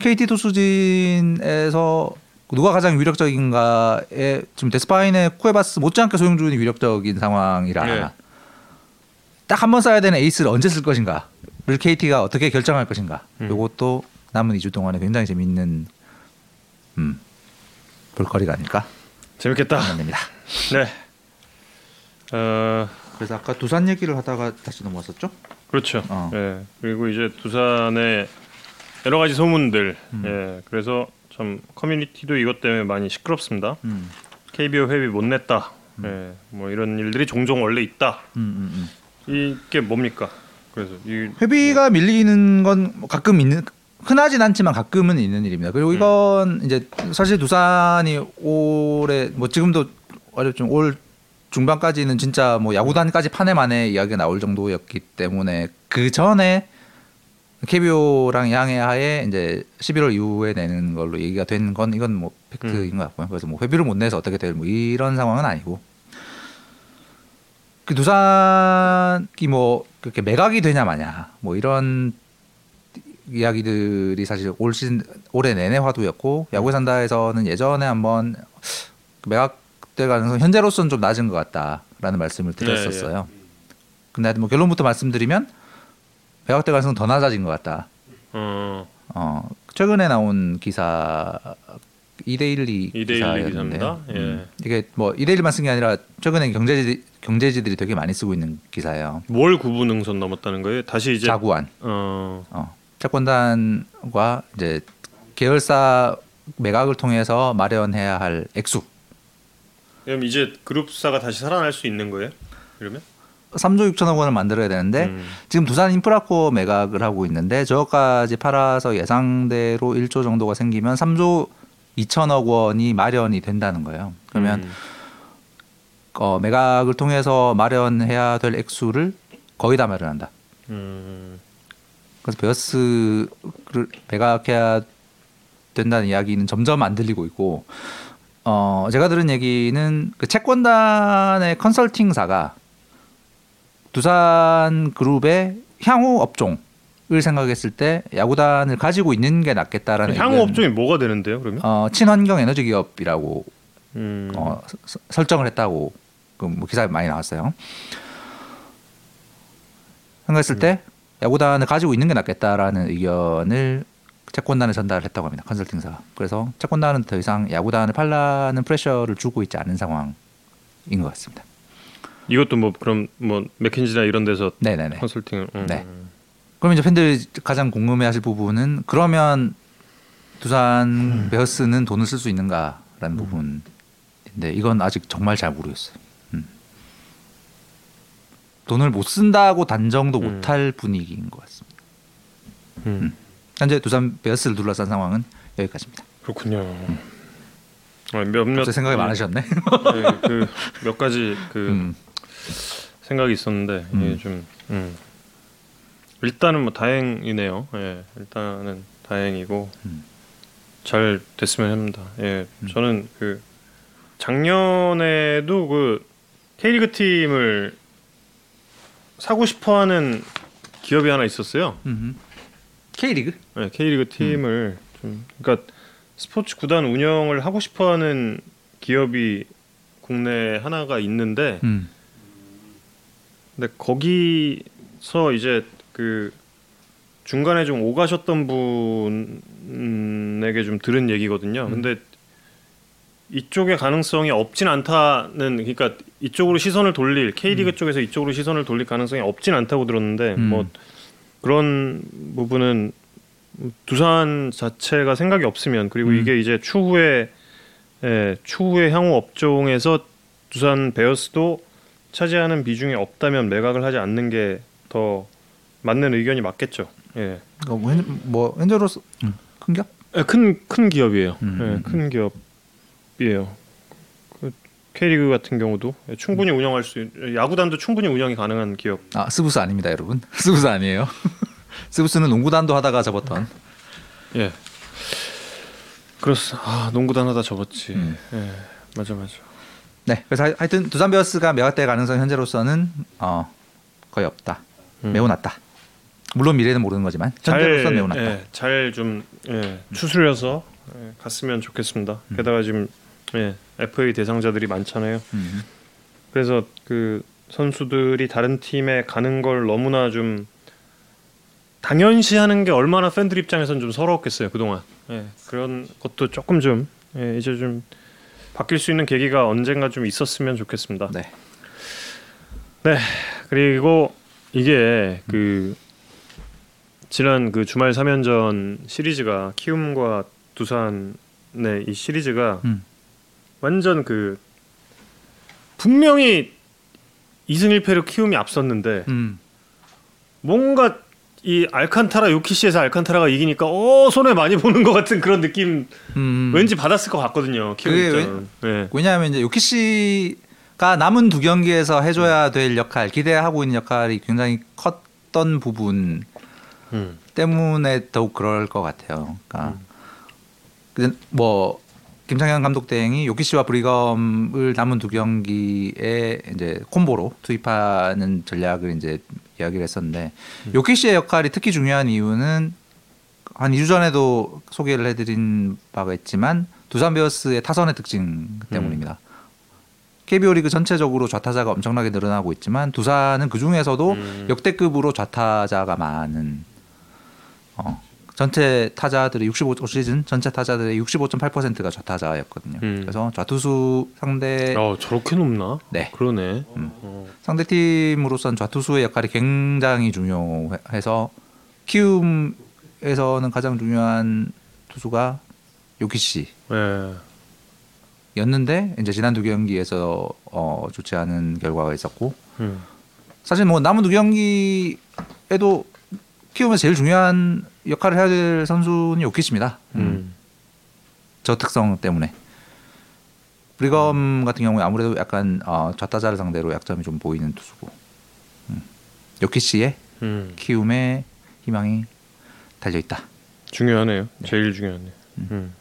KT 투수진에서 누가 가장 위력적인가에 지금 데스파인의 쿠에바스 못지않게 소영준이 위력적인 상황이라 네. 딱 한 번 써야 되는 에이스를 언제 쓸 것인가를 KT가 어떻게 결정할 것인가 음. 이것도 남은 2주 동안에 굉장히 재밌는 음, 볼거리가 아닐까 재밌겠다. 생각됩니다. 네. 어, 그래서 아까 두산 얘기를 하다가 다시 넘어왔었죠? 그렇죠. 어. 예. 그리고 이제 두산의 여러 가지 소문들. 음. 예. 그래서 참 커뮤니티도 이것 때문에 많이 시끄럽습니다. 음. KBO 회비 못 냈다. 예. 뭐 이런 일들이 종종 원래 있다. 음, 음, 음. 이게 뭡니까? 그래서 이 회비가 밀리는 건뭐 가끔 있는 흔하진 않지만 가끔은 있는 일입니다. 그리고 이건 이제 사실 두산이 올해 뭐 지금도 어렵지만 올 중반까지는 진짜 뭐 야구단까지 판에 만에 이야기가 나올 정도였기 때문에 그 전에 KBO랑 양해하에 이제 11월 이후에 내는 걸로 얘기가 된 건 이건 뭐 팩트인 것 같고요. 그래서 뭐 회비를 못 내서 어떻게 될 뭐 이런 상황은 아니고 그 두산이 뭐 그렇게 매각이 되냐 마냐 뭐 이런 이야기들이 사실 올 시즌 올해 내내 화두였고 야구 산다에서는 예전에 한번 그 매각될 가능성 현재로서는 좀 낮은 것 같다라는 말씀을 드렸었어요. 근데 하여튼 뭐 결론부터 말씀드리면 매각될 가능성은 더 낮아진 것 같다. 어, 어 최근에 나온 기사 2대1리 2대1 기사였는데요. 기사입니다. 예. 음, 이게 뭐 2대1만 쓴 게 아니라 최근에 경제지 경제지들이 되게 많이 쓰고 있는 기사예요. 뭘 구분 응선 넘었다는 거예요? 다시 이제 자구안. 어, 어, 채권단과 이제 계열사 매각을 통해서 마련해야 할 액수 그럼 이제 그룹사가 다시 살아날 수 있는 거예요? 그러면? 3조 6천억 원을 만들어야 되는데 음. 지금 두산 인프라코 매각을 하고 있는데 저까지 팔아서 예상대로 1조 정도가 생기면 3조 2천억 원이 마련이 된다는 거예요. 그러면 음. 어, 매각을 통해서 마련해야 될 액수를 거의 다 마련한다. 음. 그래서 베어스를 매각해야 된다는 이야기는 점점 안 들리고 있고 어 제가 들은 얘기는 그 채권단의 컨설팅사가 두산 그룹의 향후 업종을 생각했을 때 야구단을 가지고 있는 게 낫겠다라는 향후. 업종이 뭐가 되는데요? 그러면? 어 친환경 에너지 기업이라고 음. 어, 서- 설정을 했다고 그 뭐 기사에 많이 나왔어요. 생각했을 음. 때 야구단을 가지고 있는 게 낫겠다라는 의견을 채권단에 전달했다고 합니다. 컨설팅사가. 그래서 채권단은 더 이상 야구단을 팔라는 프레셔를 주고 있지 않은 상황인 것 같습니다. 이것도 뭐 그럼 뭐 맥킨지나 이런 데서 네네네. 컨설팅을 음. 네. 그럼 이제 팬들이 가장 궁금해하실 부분은 그러면 두산 음. 베어스는 돈을 쓸 수 있는가라는 부분인데 이건 아직 정말 잘 모르겠어요. 음. 돈을 못 쓴다고 단정도 음. 못할 분위기인 것 같습니다. 음. 현재 두산 베어스를 둘러싼 상황은 여기까지입니다. 그렇군요. 아, 몇몇 갑자기 생각이 많으셨네. 그 몇 가지 그 음. 생각이 있었는데 음. 이게 좀 음. 일단은 뭐 다행이네요. 예, 일단은 다행이고 음. 잘 됐으면 합니다. 예, 저는 그 작년에도 그 K리그 팀을 사고 싶어하는 기업이 하나 있었어요. 음흠. K리그? 네, K리그 팀을 좀 그러니까 스포츠 구단 운영을 하고 싶어하는 기업이 국내 하나가 있는데 음. 근데 거기서 이제 그 중간에 좀 오가셨던 분에게 좀 들은 얘기거든요. 근데 이쪽의 가능성이 없진 않다는 그러니까 이쪽으로 시선을 돌릴 K리그 쪽에서 이쪽으로 시선을 돌릴 가능성이 없진 않다고 들었는데 음. 뭐 그런 부분은 두산 자체가 생각이 없으면 그리고 음. 이게 이제 추후에 예, 추후에 향후 업종에서 두산 베어스도 차지하는 비중이 없다면 매각을 하지 않는 게 더 맞는 의견이 맞겠죠. 예. 어, 뭐, 현- 뭐 현재로서 음, 큰 격? 큰큰 기업이에요. 음, 예, 음, 큰 기업 이에요. 그 K리그 같은 경우도 충분히 운영할 수 있, 야구단도 충분히 운영이 가능한 기업. 아 스브스 아닙니다, 여러분. 스브스 아니에요. 스브스는 농구단도 하다가 접었던. 예. 그렇습. 아 농구단 하다 접었지. 음. 예. 맞아 맞아. 네, 그래서 하- 하여튼 두산 베어스가 매각될 가능성 현재로서는 어, 거의 없다. 음. 매우 낮다. 물론 미래는 모르는 거지만 현재로서는 매우 낮다. 예, 잘좀 예, 추스려서 예, 갔으면 좋겠습니다. 음. 게다가 지금 예, FA 대상자들이 많잖아요. 음. 그래서 그 선수들이 다른 팀에 가는 걸 너무나 좀 당연시하는 게 얼마나 팬들 입장에선 좀 서러웠겠어요 그동안. 예, 그런 것도 조금 좀 예, 이제 좀 바뀔 수 있는 계기가 언젠가 좀 있었으면 좋겠습니다. 네. 그리고 이게 그 지난 그 주말 3연전 시리즈가 키움과 두산의 이 시리즈가 음. 완전 그 분명히 2승 1패로 키움이 앞섰는데 음. 뭔가 이 알칸타라 요키시에서 알칸타라가 이기니까 어 손해 많이 보는 것 같은 그런 느낌 음. 왠지 받았을 것 같거든요. 키움 입장은. 네. 왜냐하면 이제 요키 씨가 남은 두 경기에서 해줘야 될 역할, 기대하고 있는 역할이 굉장히 컸던 부분 음. 때문에 더욱 그럴 것 같아요. 그러니까 근데 뭐 김창현 감독 대행이 요키 씨와 브리검을 남은 두 경기에 이제 콤보로 투입하는 전략을 이제 이야기를 했었는데 요키 씨의 역할이 특히 중요한 이유는 한 2주 전에도 소개를 해드린 바가 있지만 두산 베어스의 타선의 특징 때문입니다. KBO 리그 전체적으로 좌타자가 엄청나게 늘어나고 있지만 두산은 그 중에서도 음. 역대급으로 좌타자가 많은 어, 전체 타자들의 65올 시즌 전체 타자들의 65.8%가 좌타자였거든요. 음. 그래서 좌투수 상대 어 저렇게 높나? 네. 그러네. 음. 어. 상대 팀으로선 좌투수의 역할이 굉장히 중요해서 키움에서는 가장 중요한 투수가 요키 씨. 예. 였는데 이제 지난 두 경기에서 어, 좋지 않은 결과가 있었고 음. 사실 뭐 남은 두 경기에도 키움에서 제일 중요한 역할을 해야 될 선수는 요키시입니다. 음. 음. 저 특성 때문에 브리검 같은 경우에 아무래도 약간 어, 좌타자를 상대로 약점이 좀 보이는 투수고 음. 요키시의 음. 키움의 희망이 달려 있다. 중요하네요. 제일 중요하네. 음.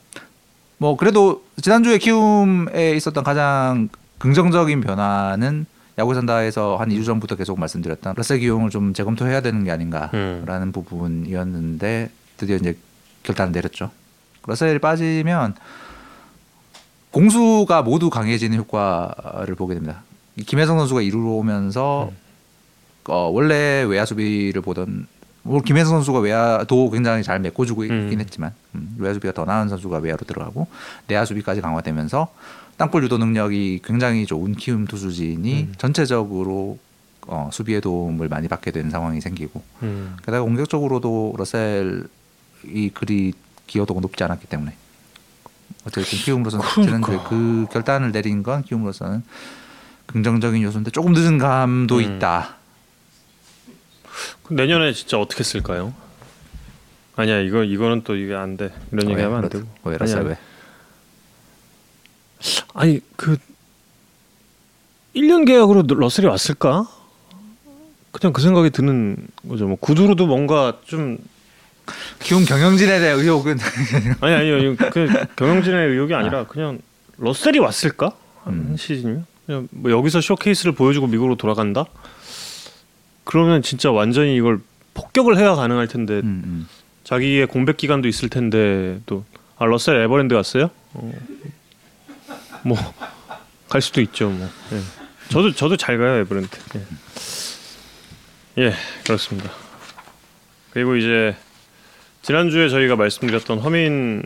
뭐 그래도 지난주에 키움에 있었던 가장 긍정적인 변화는 야구 산다에서 한 2주 전부터 계속 말씀드렸던 러셀 기용을 좀 재검토해야 되는 게 아닌가라는 음. 부분이었는데 드디어 이제 결단을 내렸죠. 러셀이 빠지면 공수가 모두 강해지는 효과를 보게 됩니다. 이 김혜성 선수가 이루러 오면서 어, 원래 외야 수비를 보던 뭐 김혜성 선수가 외야도 굉장히 잘 메꿔주고 있긴 음. 했지만 음, 외야 수비가 더 나은 선수가 외야로 들어가고 내야 수비까지 강화되면서 땅볼 유도 능력이 굉장히 좋은 키움 투수진이 음. 전체적으로 어, 수비에 도움을 많이 받게 되는 상황이 생기고 음. 게다가 공격적으로도 러셀이 그리 기여도가 높지 않았기 때문에 어쨌든 키움으로서는 그러니까. 지난주에 그 결단을 내린 건 키움으로서는 긍정적인 요소인데 조금 늦은 감도 음. 있다. 내년에 진짜 어떻게 쓸까요? 아니야 이거 이거는 또 이게 안 돼. 이런 얘기하면 안 되고. 왜 러셀. 왜? 아니 그 1년 계약으로 러셀이 왔을까? 그냥 그 생각이 드는 거죠. 뭐 구두로도 뭔가 좀 키움 경영진에 대한 의혹은 아니 아니요 그 경영진의 의혹이 아니라 그냥 러셀이 왔을까 한 음. 시즌이면 그냥 뭐 여기서 쇼케이스를 보여주고 미국으로 돌아간다 그러면 진짜 완전히 이걸 폭격을 해야 가능할 텐데 음, 음. 자기의 공백 기간도 있을 텐데 또 아 러셀 에버랜드 갔어요? 어, 뭐 갈 수도 있죠 뭐 예. 저도 저도 잘 가요 에버랜드 예. 예 그렇습니다 그리고 이제 지난주에 저희가 말씀드렸던 허민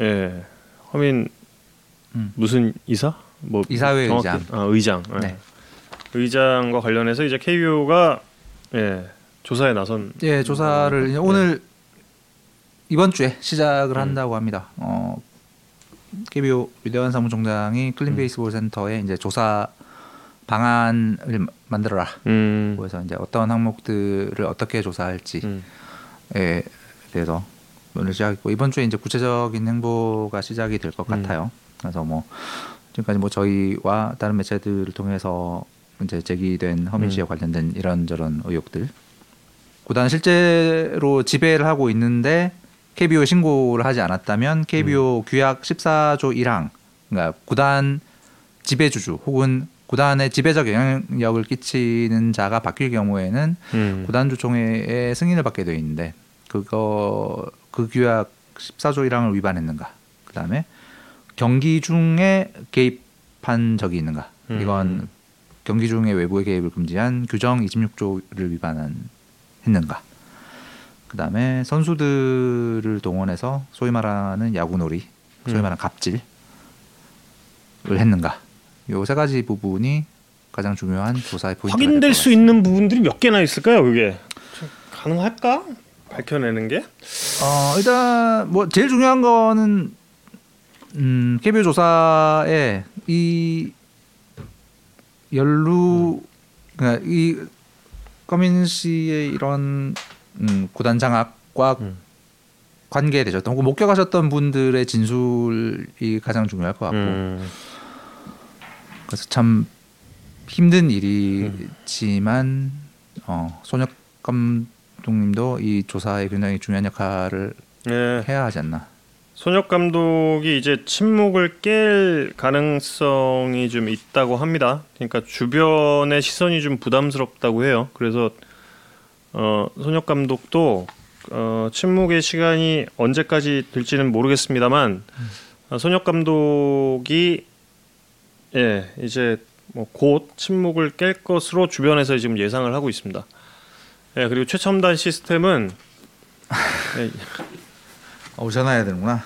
예 허민 음. 무슨 이사 뭐 이사회 정확히- 의장. 아 의장 예. 네. 의장과 관련해서 이제 KBO가 예 조사에 나선 예, 조사를 이제 오늘 이번 주에 시작을 한다고 합니다. 어, KBO 위대한 사무총장이 클린 베이스볼 센터에 이제 조사 방안을 만들어라. 음. 그래서 이제 어떤 항목들을 어떻게 조사할지에 음. 대해서 오늘 시작했고 이번 주에 이제 구체적인 행보가 시작이 될것 음. 같아요. 그래서 뭐 지금까지 뭐 저희와 다른 매체들을 통해서 이제 제기된 허민 씨와 음. 관련된 이런저런 의혹들 구단 실제로 지배를 하고 있는데 KBO 신고를 하지 않았다면 KBO 규약 14조 1항 그러니까 구단 지배주주 혹은 구단의 지배적 영향력을 끼치는 자가 바뀔 경우에는 음. 구단주총회의 승인을 받게 되어 있는데 그거 그 규약 14조 1항을 위반했는가 그다음에 경기 중에 개입한 적이 있는가 음. 이건 경기 중에 외부의 개입을 금지한 규정 26조를 위반한 했는가 그다음에 선수들을 동원해서 소위 말하는 야구놀이 소위 음. 말하는 갑질을 했는가 요 세 가지 부분이 가장 중요한 조사의 포인트가 확인될 수 있는 부분들이 몇 개나 있을까요? 좀 가능할까? 밝혀내는 게? 어, 일단 뭐 제일 중요한 거는 음, KBO 조사에 이 연루 그러니까 이 꺼민 씨의 이런 음, 구단 장악과 음. 관계되셨던 혹은 목격하셨던 분들의 진술이 가장 중요할 것 같고 음. 그래서 참 힘든 일이지만 어, 손혁 감독님도 이 조사에 굉장히 중요한 역할을 예. 해야 하지 않나. 손혁 감독이 이제 침묵을 깰 가능성이 좀 있다고 합니다. 그러니까 주변의 시선이 좀 부담스럽다고 해요. 그래서 어, 손혁 감독도 어, 침묵의 시간이 언제까지 될지는 모르겠습니다만 어, 손혁 감독이 예 이제 뭐 곧 침묵을 깰 것으로 주변에서 지금 예상을 하고 있습니다. 예 그리고 최첨단 시스템은 예, 어, 전화해야 되는구나.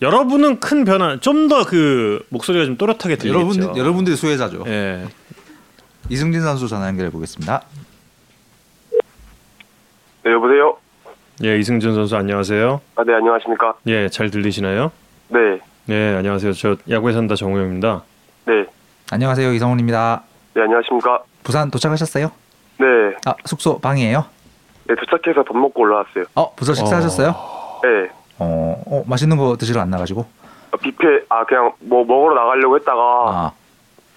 여러분은 큰 변화 좀 더 그 목소리가 좀 또렷하게 들리겠죠. 여러분 여러분들이 수혜자죠. 예. 이승진 선수 전화 연결해 보겠습니다. 네, 여보세요? 예, 이승준 선수 안녕하세요. 아, 네, 안녕하십니까? 예, 잘 들리시나요? 네, 네, 안녕하세요. 저 야구에 산다 정우영입니다. 네, 안녕하세요 이성훈입니다. 네, 안녕하십니까? 부산 도착하셨어요? 네, 아 숙소 방이에요? 네, 도착해서 밥 먹고 올라왔어요. 어 벌써 식사하셨어요? 네, 어, 어 맛있는 거 드시러 안 나가지고? 어, 뷔페, 아, 그냥 뭐 먹으러 나가려고 했다가, 아,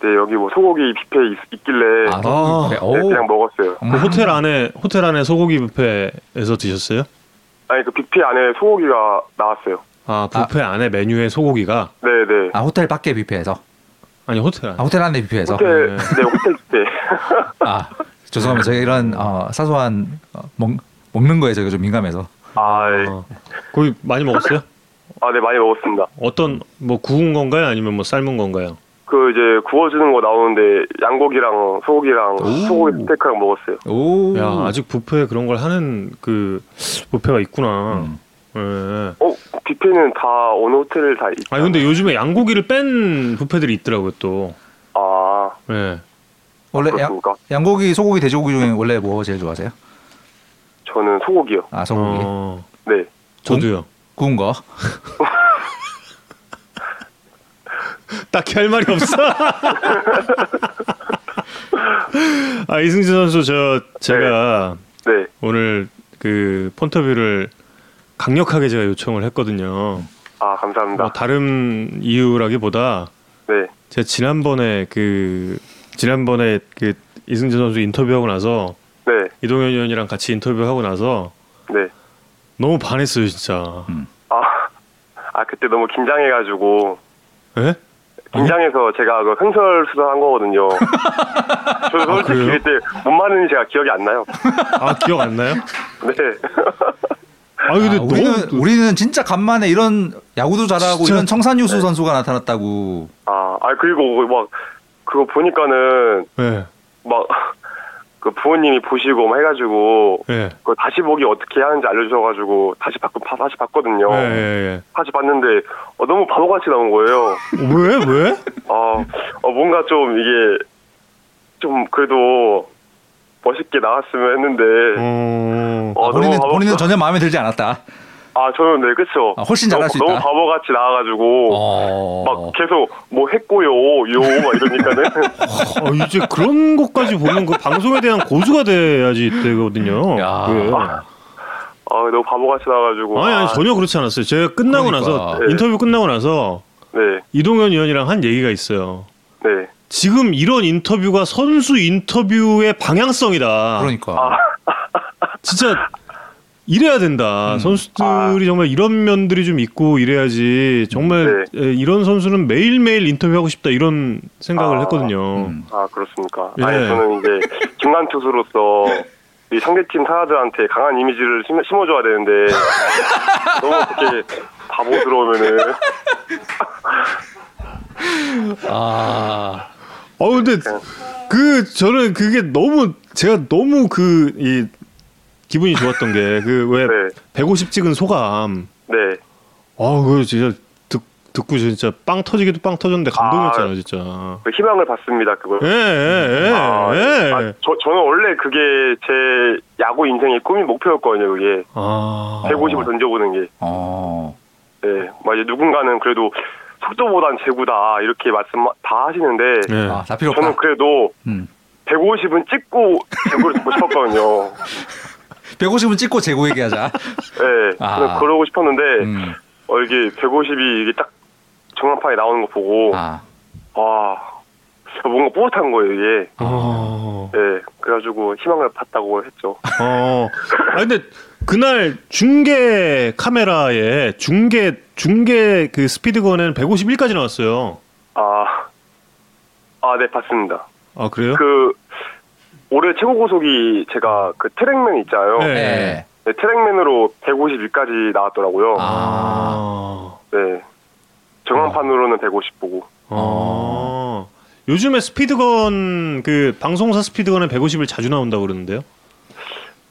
네, 여기 뭐 소고기 뷔페 있, 길래 아, 아. 네, 오. 그냥 먹었어요. 음. 그 호텔 안에 호텔 안에 소고기 뷔페에서 드셨어요? 아니, 그 뷔페 안에 소고기가 나왔어요. 아, 뷔페 안에 메뉴에 소고기가 네, 네. 아 호텔 밖에 뷔페에서? 아니 호텔 안에. 아 호텔 안에 뷔페에서? 호텔, 네. 네, 호텔 뷔페. 아 죄송합니다. 제가 이런 어, 사소한 어, 먹, 먹는 거에 제가 좀 민감해서. 아, 예. 어. 거기 많이 먹었어요? 아, 네, 많이 먹었습니다. 어떤 뭐 구운 건가요? 아니면 뭐 삶은 건가요? 그 이제 구워주는 거 나오는데 양고기랑 소고기랑 오. 소고기 스테이크랑 먹었어요. 오. 야, 아직 뷔페에 그런 걸 하는 그 뷔페가 있구나. 음. 예. 어, 뷔페는 다 어느 호텔 다 있. 아니 근데 요즘에 양고기를 뺀 뷔페들이 있더라고요 또. 아, 예. 원래 양, 그렇습니까? 양고기, 소고기, 돼지고기 중에 원래 뭐 제일 좋아하세요? 저는 소고기요. 아 소고기. 어, 네. 저도요. 구운 거. 딱히 할 말이 없어. 아 이승진 선수 저 제가 네. 오늘 그 폰터뷰를 강력하게 제가 요청을 했거든요. 아, 감사합니다. 뭐 다른 이유라기보다 네. 제가 지난번에 그 지난번에 그 이승진 선수 인터뷰하고 나서 네. 이동현 의원이랑 같이 인터뷰하고 나서 네. 너무 반했어요 진짜. 아, 아 그때 너무 긴장해가지고 예? 긴장해서 제가 그 횡설수설한 거거든요. 저 솔직히 그래요? 그때 뭔 말인지 제가 기억이 안 나요. 아 기억 안 나요? 네. 아 근데 아, 우리는 너무 우리는 진짜 간만에 이런 야구도 잘하고 진짜- 이런 청산유수 선수가 나타났다고. 아, 아 그리고 막 그거 보니까는 예. 막 그 부모님이 보시고 막 해가지고 예. 그 다시 보기 어떻게 하는지 알려주셔가지고 다시 봤 다시 봤거든요. 예, 예, 다시 봤는데 어, 너무 바보같이 나온 거예요. 예. 왜? 왜? 아, 어, 뭔가 좀 이게 좀 그래도 멋있게 나왔으면 했는데 어. 어, 아, 본인은 본인은 전혀 마음에 들지 않았다. 아 저는 네 그쵸. 아, 훨씬 잘할 너무, 수 너무 있다? 바보같이 나와가지고 어. 막 계속 뭐 했고요, 요 막 이러니까는 어, 이제 그런 것까지 보면 그 방송에 대한 고수가 돼야지 되거든요. 야. 그. 아 너무 바보같이 나와가지고 아니, 아니 아, 전혀 그렇지 않았어요. 제가 끝나고 그러니까. 나서 네. 인터뷰 끝나고 나서 네, 이동현 위원이랑 한 얘기가 있어요. 네. 지금 이런 인터뷰가 선수 인터뷰의 방향성이다. 그러니까. 진짜 이래야 된다. 음. 선수들이 정말 이런 면들이 좀 있고 이래야지 정말 에, 이런 선수는 매일 매일 인터뷰하고 싶다 이런 생각을 아. 했거든요. 음. 아 그렇습니까? 예. 아니 저는 이제 중간 투수로서 이 상대팀 타자들한테 강한 이미지를 심, 심어줘야 되는데 너무 그렇게 바보스러우면은 아. 어 근데 그 저는 그게 너무 제가 너무 그이 기분이 좋았던 게 그왜 네, 150 찍은 소감. 네. 아, 그 진짜 듣, 듣고 진짜 빵 터지기도 빵 터졌는데 감동이었잖아요, 진짜. 그 희망을 받습니다 그걸. 예, 예, 예. 아, 예. 아, 저, 저는 원래 그게 제 야구 인생의 꿈이 목표였거든요, 그게. 아. 150을 던져보는 게. 어. 네. 막 이제 누군가는 그래도 속도보단 제구다, 이렇게 말씀 다 하시는데, 예. 아, 다 필요 저는. 그래도 음. 150은 찍고 제구를 듣고 싶었거든요. 150은 찍고 재고 얘기하자. 네. 아. 그러고 싶었는데, 음. 어, 이게 150이 이게 딱 정한판에 나오는 거 보고, 아. 와, 뭔가 뿌듯한 거예요, 이게. 어. 네. 그래가지고 희망을 봤다고 했죠. 어. 아 근데 그날 중계 카메라에 중계 중계 그 스피드건에는 151까지 나왔어요. 아, 아, 네, 봤습니다. 아 그래요? 그 올해 최고 고속이 제가 그 트랙맨 있잖아요. 네. 네. 네, 트랙맨으로 151까지 나왔더라고요. 아. 아. 네. 정한판으로는 150 보고. 어. 요즘에 스피드건 그 방송사 스피드건에 150을 자주 나온다 고 그러는데요.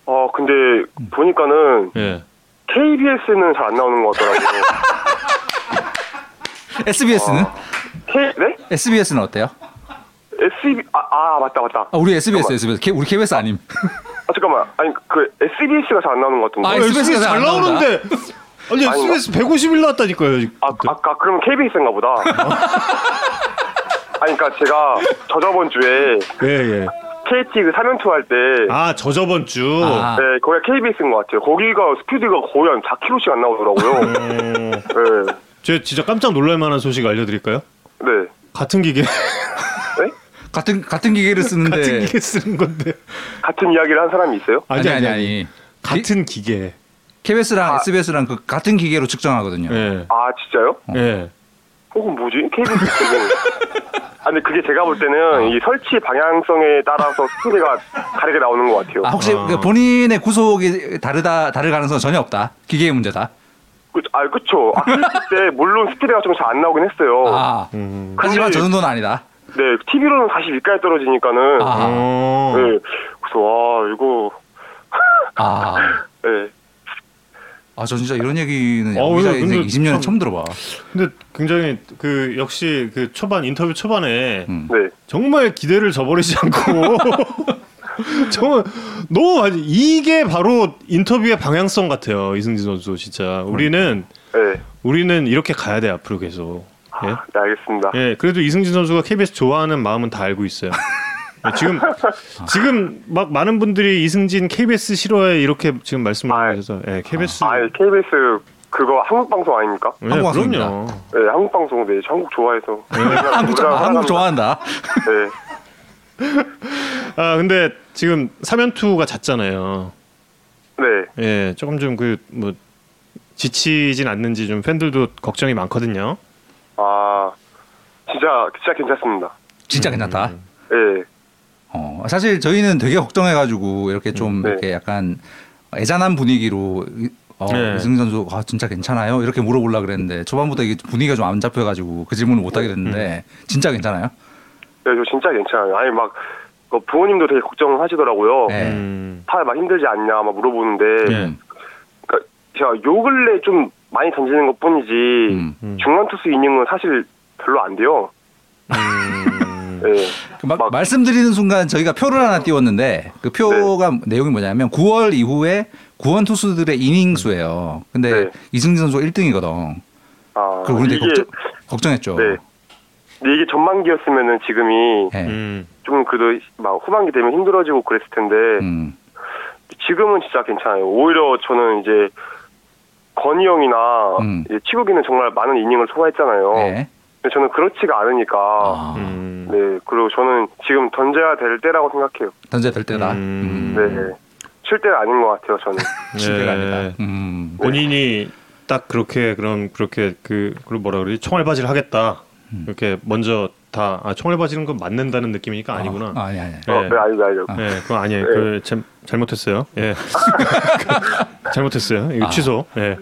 어, 근데 보니까는 예. KBS는 잘 안 나오는 것 같더라고요. SBS는? K, 네? SBS는 어때요? SB, 아, 아, 맞다, 맞다. 아, 우리 SBS, SBS. K, 우리 KBS 아님. 아, 잠깐만. 아니, 그 SBS가 잘 안 나오는 것 같은데. 아, 아, SBS 가잘안 나온다. 나오는데 아니? SBS 151 나왔다니까요. 아, 아, 그러면 KBS인가 보다. 아니, 그니까 제가 저저번 주에 예 예. KT 그 3연투 할 때, 아 저 저번 주. 아. 네, 거기가 KBS인 것 같아요. 거기가 스피드가 거의 한 4km씩 안 나오더라고요. 어, 네. 제가 진짜 깜짝 놀랄 만한 소식 알려드릴까요? 네. 같은 기계 같은 같은 기계를 쓰는데 같은 기계 쓰는 건데. 같은 이야기를 한 사람이 있어요? 아니 아니 아니. 같은 기계. KBS랑 아. SBS랑 그 같은 기계로 측정하거든요. 예. 아, 진짜요? 예. 혹은 뭐지? KBS. 아, 근데 그게 제가 볼 때는 이 설치 방향성에 따라서 스피드가 다르게 나오는 것 같아요. 아, 혹시 아. 그 본인의 구속이 다르다 다를 가능성은 전혀 없다. 기계의 문제다. 그, 아, 그쵸. 아, 설치 때 물론 스피드가 좀 잘 안 나오긴 했어요. 아. 음. 하지만 저 정도는 아니다. 네, TV로는 42까지 떨어지니까는. 아. 어. 네. 그래서, 와, 이거. 아. 네. 아, 저 진짜 이런 얘기는 어, 근데 인생 20년에 참- 처음 들어봐. 근데 굉장히 그 역시 그 초반 인터뷰 초반에 음. 네. 정말 기대를 저버리지 않고 정말 너무 많이 이게 바로 인터뷰의 방향성 같아요 이승진 선수 진짜 우리는 네. 우리는 이렇게 가야 돼 앞으로 계속 예? 네, 알겠습니다. 예 그래도 이승진 선수가 KBS 좋아하는 마음은 다 알고 있어요 예, 지금 지금 막 많은 분들이 이승진 KBS 싫어해 이렇게 지금 말씀을 아, 하셔서 예, KBS 아, KBS 그거 한국 방송 아닙니까? 예, 한국. 그럼요 네, 한국 방송 네, 저 한국 좋아해서. 한국, 조- 아, 한국 좋아한다. 네. 아 근데 지금 3연투가 잤잖아요 네. 예, 조금 좀 그 뭐 지치진 않는지 좀 팬들도 걱정이 많거든요. 아, 진짜, 진짜 괜찮습니다. 진짜 괜찮다. 네. 어, 사실 저희는 되게 걱정해가지고 이렇게 좀 네. 이렇게 약간 애잔한 분위기로 이- 어, 네. 이승민 선수 아, 진짜 괜찮아요? 이렇게 물어보려 그랬는데 초반부터 이게 분위기가 좀 안 잡혀가지고 그 질문을 못 하게 됐는데 진짜 괜찮아요? 네, 저 진짜 괜찮아요. 아니, 막, 어, 부모님도 되게 걱정하시더라고요. 네. 음. 타막 힘들지 않냐, 막 물어보는데. 예. 그러니까 제가 요 근래 좀 많이 던지는 것 뿐이지, 음. 음. 중간 투수 이닝은 사실 별로 안 돼요. 음. 네. 그 막, 막- 말씀드리는 순간 저희가 표를 하나 띄웠는데 그 표가 내용이 뭐냐면 9월 이후에 구원 투수들의 이닝 수예요. 근데 네. 이승진 선수가 1등이거든. 아, 그리고 되게 이게, 걱정, 걱정 했죠. 네. 근데 이게 전반기였으면은 지금이 네. 음. 좀 그래도 막 후반기 되면 힘들어지고 그랬을 텐데 음. 지금은 진짜 괜찮아요. 오히려 저는 이제 건희 형이나 음. 이제 치국이는 정말 많은 이닝을 소화했잖아요. 네. 근데 저는 그렇지가 않으니까 아, 음. 네 그리고 저는 지금 던져야 될 때라고 생각해요. 던져야 될 때다. 음. 네. 칠 때가 아닌 것 같아요. 저는. 실패가 예. 아니다. 음. 본인이 딱 그렇게 그럼 그렇게 그 그걸 뭐라 그러지 총알바지를 하겠다 음. 이렇게 먼저 다 아, 총알 바지는 건 맞는다는 느낌이니까 아니구나. 아, 아니 아니. 네. 어, 네 알죠 알죠. 네, 그건 아니에요. 네. 그 참, 잘못했어요. 예, 잘못했어요. 이거 아. 취소. 예, 네.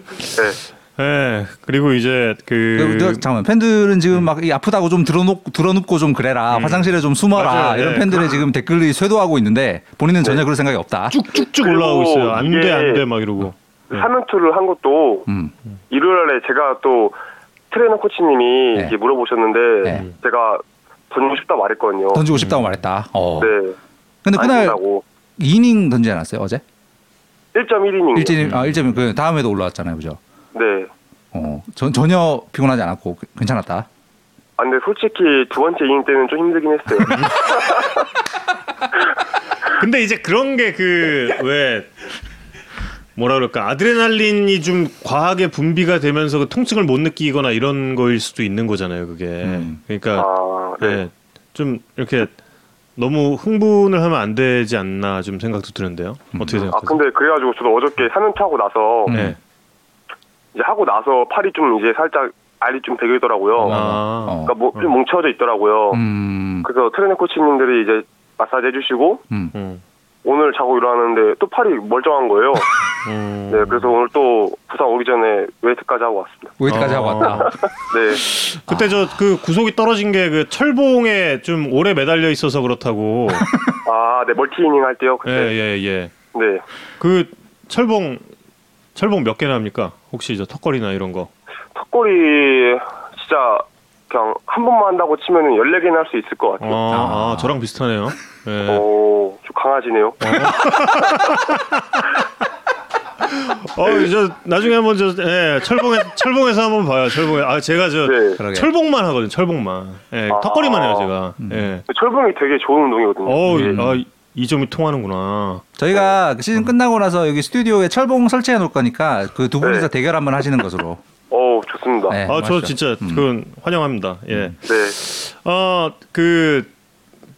예. 그리고 이제 그, 그 잠깐만 팬들은 지금 막이 아프다고 좀 들어놓고 들어눕고 좀 그래라 화장실에 좀 숨어라 맞아요. 이런 예. 팬들의 지금 댓글이 쇄도하고 있는데 본인은 전혀 그럴 생각이 없다. 쭉쭉쭉 올라오고 있어요. 안 돼, 안 돼, 막 이러고. 네. 3연투를 한 것도 음. 일요일에 제가 또 트레이너 코치님이 네. 이렇게 물어보셨는데 네. 제가 던지고 싶다 말했거든요. 던지고 싶다고 말했다. 어. 네. 근데 그날 아니라고 2이닝 던지지 않았어요 어제? 1.1이닝. 1점 아 1점 그 다음에도 올라왔잖아요, 그죠? 네. 어, 전, 전혀 피곤하지 않았고 그- 괜찮았다. 아 근데 솔직히 두 번째 이닝 때는 좀 힘들긴 했어요. 근데 이제 그런 게 그 왜 뭐라 그럴까 아드레날린이 좀 과하게 분비가 되면서 그 통증을 못 느끼거나 이런 거일 수도 있는 거잖아요. 그게 음. 그러니까 아, 네. 네. 좀 이렇게 너무 흥분을 하면 안 되지 않나 좀 생각도 드는데요. 어떻게 아 생각하세요? 근데 그래가지고 저도 어저께 사면투 하고 나서 네. 이제 하고 나서 팔이 좀 이제 살짝 알이 좀 배기더라고요. 아. 어. 그러니까 뭐 좀 뭉쳐져 있더라고요. 음. 그래서 트레이너 코치님들이 이제 마사지 해주시고 음. 음. 오늘 자고 일어났는데 또 팔이 멀쩡한 거예요. 음. 네, 그래서 오늘 또 부산 오기 전에 웨이트까지 하고 왔습니다. 웨이트까지 하고 어. 왔다. 네, 그때 저그 구속이 떨어진 게 그 철봉에 좀 오래 매달려 있어서 그렇다고. 아, 네 multi 이닝 할 때요. 예, 그때. 예, 예. 네, 그 철봉 철봉 몇 개나 합니까? 혹시 저 턱걸이나 이런 거. 턱걸이 진짜 그냥 한 번만 한다고 치면은 14개는 할 수 있을 것 아, 같아요. 아, 저랑 비슷하네요. 예. 오, 좀 강아지네요. 어, 저 나중에 한번 저 예, 철봉에 철봉에서 한번 봐요. 철봉에. 아, 제가 저 네. 철봉만 하거든요. 철봉만. 예, 아. 턱걸이만 해요, 제가. 예. 철봉이 되게 좋은 운동이거든요. 어, 음. 아, 이- 이 점이 통하는구나. 저희가 그 시즌 끝나고 나서 여기 스튜디오에 철봉 설치해 놓을 거니까 그 두 분이서 네. 대결 한번 하시는 것으로. 어, 좋습니다. 네. 아, 저. 진짜 음. 그건 환영합니다. 예. 네, 어, 그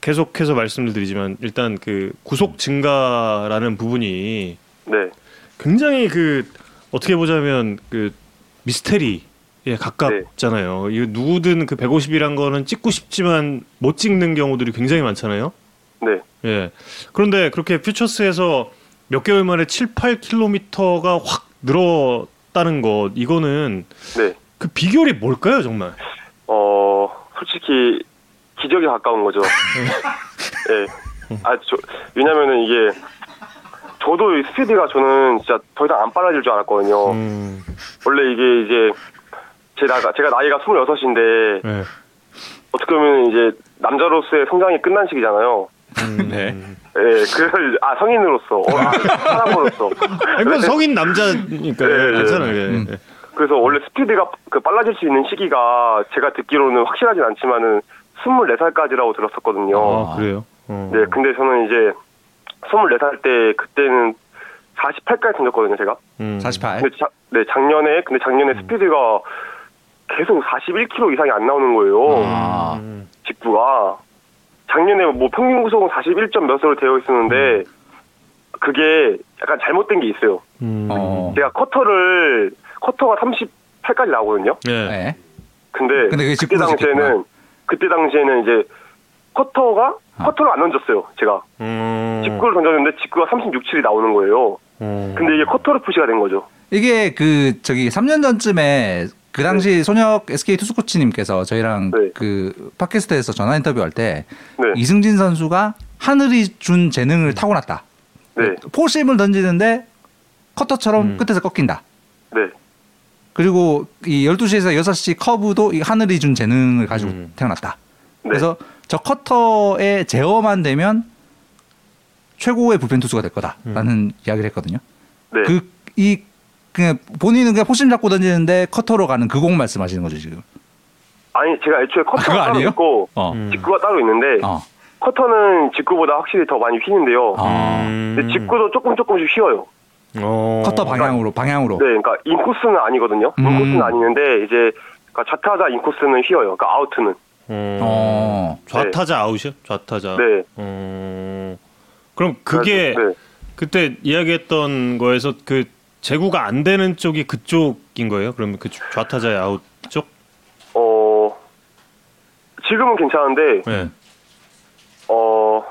계속해서 말씀을 드리지만 일단 그 구속 증가라는 부분이 네, 굉장히 그 어떻게 보자면 그 미스테리에 가깝잖아요. 이거 누구든 그 150이란 거는 찍고 싶지만 못 찍는 경우들이 굉장히 많잖아요. 네. 예. 그런데 그렇게 퓨처스에서 몇 개월 만에 7, 8km가 확 늘 었다는 것 이거는 네. 그 비결이 뭘까요, 정말? 어, 솔직히 기적에 가까운 거죠. 예. 아, 저, 왜냐면은 이게 저도 이 스피드가 저는 진짜 더 이상 안 빨라질 줄 알았거든요. 음. 원래 이게 이제 제가 제가 나이가 26인데 예. 어떻게 보면 이제 남자로서의 성장이 끝난 시기잖아요. 음. 네. 예, 그래서 이제- 아 성인으로서, 어, 아, 사람으로서. 뭐 성인 남자니까 네, 예, 네. 괜찮아요. 예. 음. 예. 그래서 원래 스피드가 그 빨라질 수 있는 시기가 제가 듣기로는 확실하진 않지만은 24살까지라고 들었었거든요. 아, 그래요? 어. 네, 근데 저는 이제 24살 때 그때는 48까지 던졌거든요, 제가. 음. 48. 근데 자, 네, 작년에 근데 작년에 스피드가 계속 41km 이상이 안 나오는 거예요. 아. 음. 직구가 작년에 뭐 평균 구속은 41점 몇으로 되어 있었는데 그게 약간 잘못된 게 있어요. 음. 어. 제가 커터를 커터가 38까지 나오거든요. 예. 네. 근데, 근데 그게 그때 직구로 당시에는. 그때 당시에는 이제 커터가 아. 커터를 안 던졌어요. 제가 음. 직구를 던졌는데 직구가 36, 7이 나오는 거예요. 음. 근데 이게 커터로 표시가 된 거죠. 이게 그 저기 3년 전쯤에 그 당시 손혁 SK 투수 코치님께서 저희랑 네. 그 팟캐스트에서 전화 인터뷰할 때 네, 이승진 선수가 하늘이 준 재능을 타고났다. 네, 포심을 던지는데 커터처럼 음. 끝에서 꺾인다. 네, 그리고 이 12시에서 6시 커브도 이 하늘이 준 재능을 가지고 음. 태어났다. 네. 그래서 저 커터의 제어만 되면 최고의 불펜 투수가 될 거다라는 이야기를 했거든요. 네. 그이 그냥 본인은 그냥 포심 잡고 던지는데 커터로 가는 그공 말씀하시는 거죠 지금. 아니 제가 애초에 그거 커터가 따로? 있고 어. 음. 직구가 따로 있는데 어. 커터는 직구보다 확실히 더 많이 휘는데요. 아. 근데 직구도 조금 조금씩 휘어요. 어. 커터 방향으로 방향으로. 네, 그러니까 인코스는 아니거든요. 음. 인코스는 아니는데 이제 그러니까 좌타자 인코스는 휘어요. 그러니까 아우트는. 어. 어. 좌타자 아웃이요? 좌타자. 네. 어. 그럼 그게 네. 그때 이야기했던 거에서 그 제구가 안 되는 쪽이 그쪽인 거예요? 그러면 그 좌타자의 아웃 쪽? 어 지금은 괜찮은데 네. 어,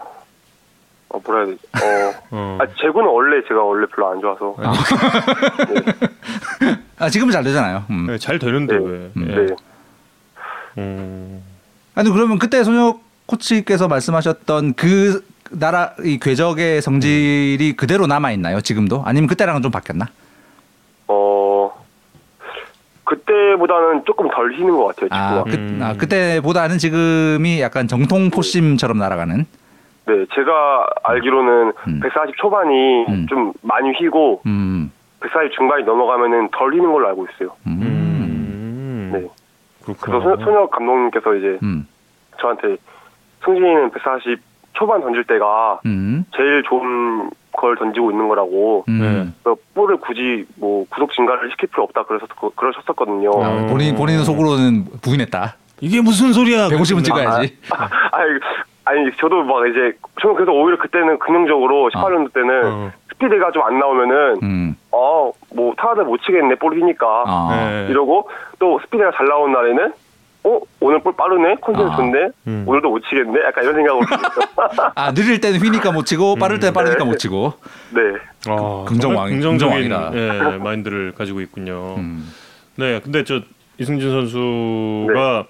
어 뭐라 해야 되지? 어, 어. 아, 제구는 원래 제가 원래 별로 안 좋아서. 아 지금은 잘 되잖아요. 음. 네, 잘 되는데 네. 왜? 음. 예. 네. 음. 아니 그러면 그때 손혁 코치께서 말씀하셨던 그 나라 이 궤적의 성질이 그대로 남아 있나요? 지금도? 아니면 그때랑은 좀 바뀌었나? 어 그때보다는 조금 덜 휘는 것 같아요. 아. 그, 음. 아 그때보다는 지금이 약간 정통 포심처럼 날아가는. 네, 제가 알기로는 음. 140 초반이 음. 좀 많이 휘고 음. 140 중반이 넘어가면은 덜 휘는 걸로 알고 있어요. 음. 음. 네. 그렇구나. 그래서 소- 손혁 감독님께서 이제 음. 저한테 승진이는 140 초반 던질 때가 음. 제일 좋은 걸 던지고 있는 거라고. 음. 네. 그래서 볼을 굳이 뭐 구속 증가를 시킬 필요 없다 그래서 그러셨었거든요. 아, 본인 본인은 속으로는 부인했다. 이게 무슨 소리야? 150은 찍어야지. 아니, 아니 저도 막 이제 저는 그래서 오히려 그때는 긍정적으로 18년도 때는 어. 스피드가 좀 안 나오면은 음. 어뭐 타자들 못 치겠네 볼 휘니까 아. 네. 이러고 또 스피드가 잘 나온 날에는 어 오늘 볼 빠르네 컨디션 아. 좋네 음. 오늘도 못 치겠네 약간 이런 생각으로 아 느릴 때는 휘니까 못 치고 빠를 때는 빠르니까 못 치고. 네 아, 긍정왕- 긍정적인. 예, 마인드를 가지고 있군요. 음. 네, 근데 저 이승진 선수가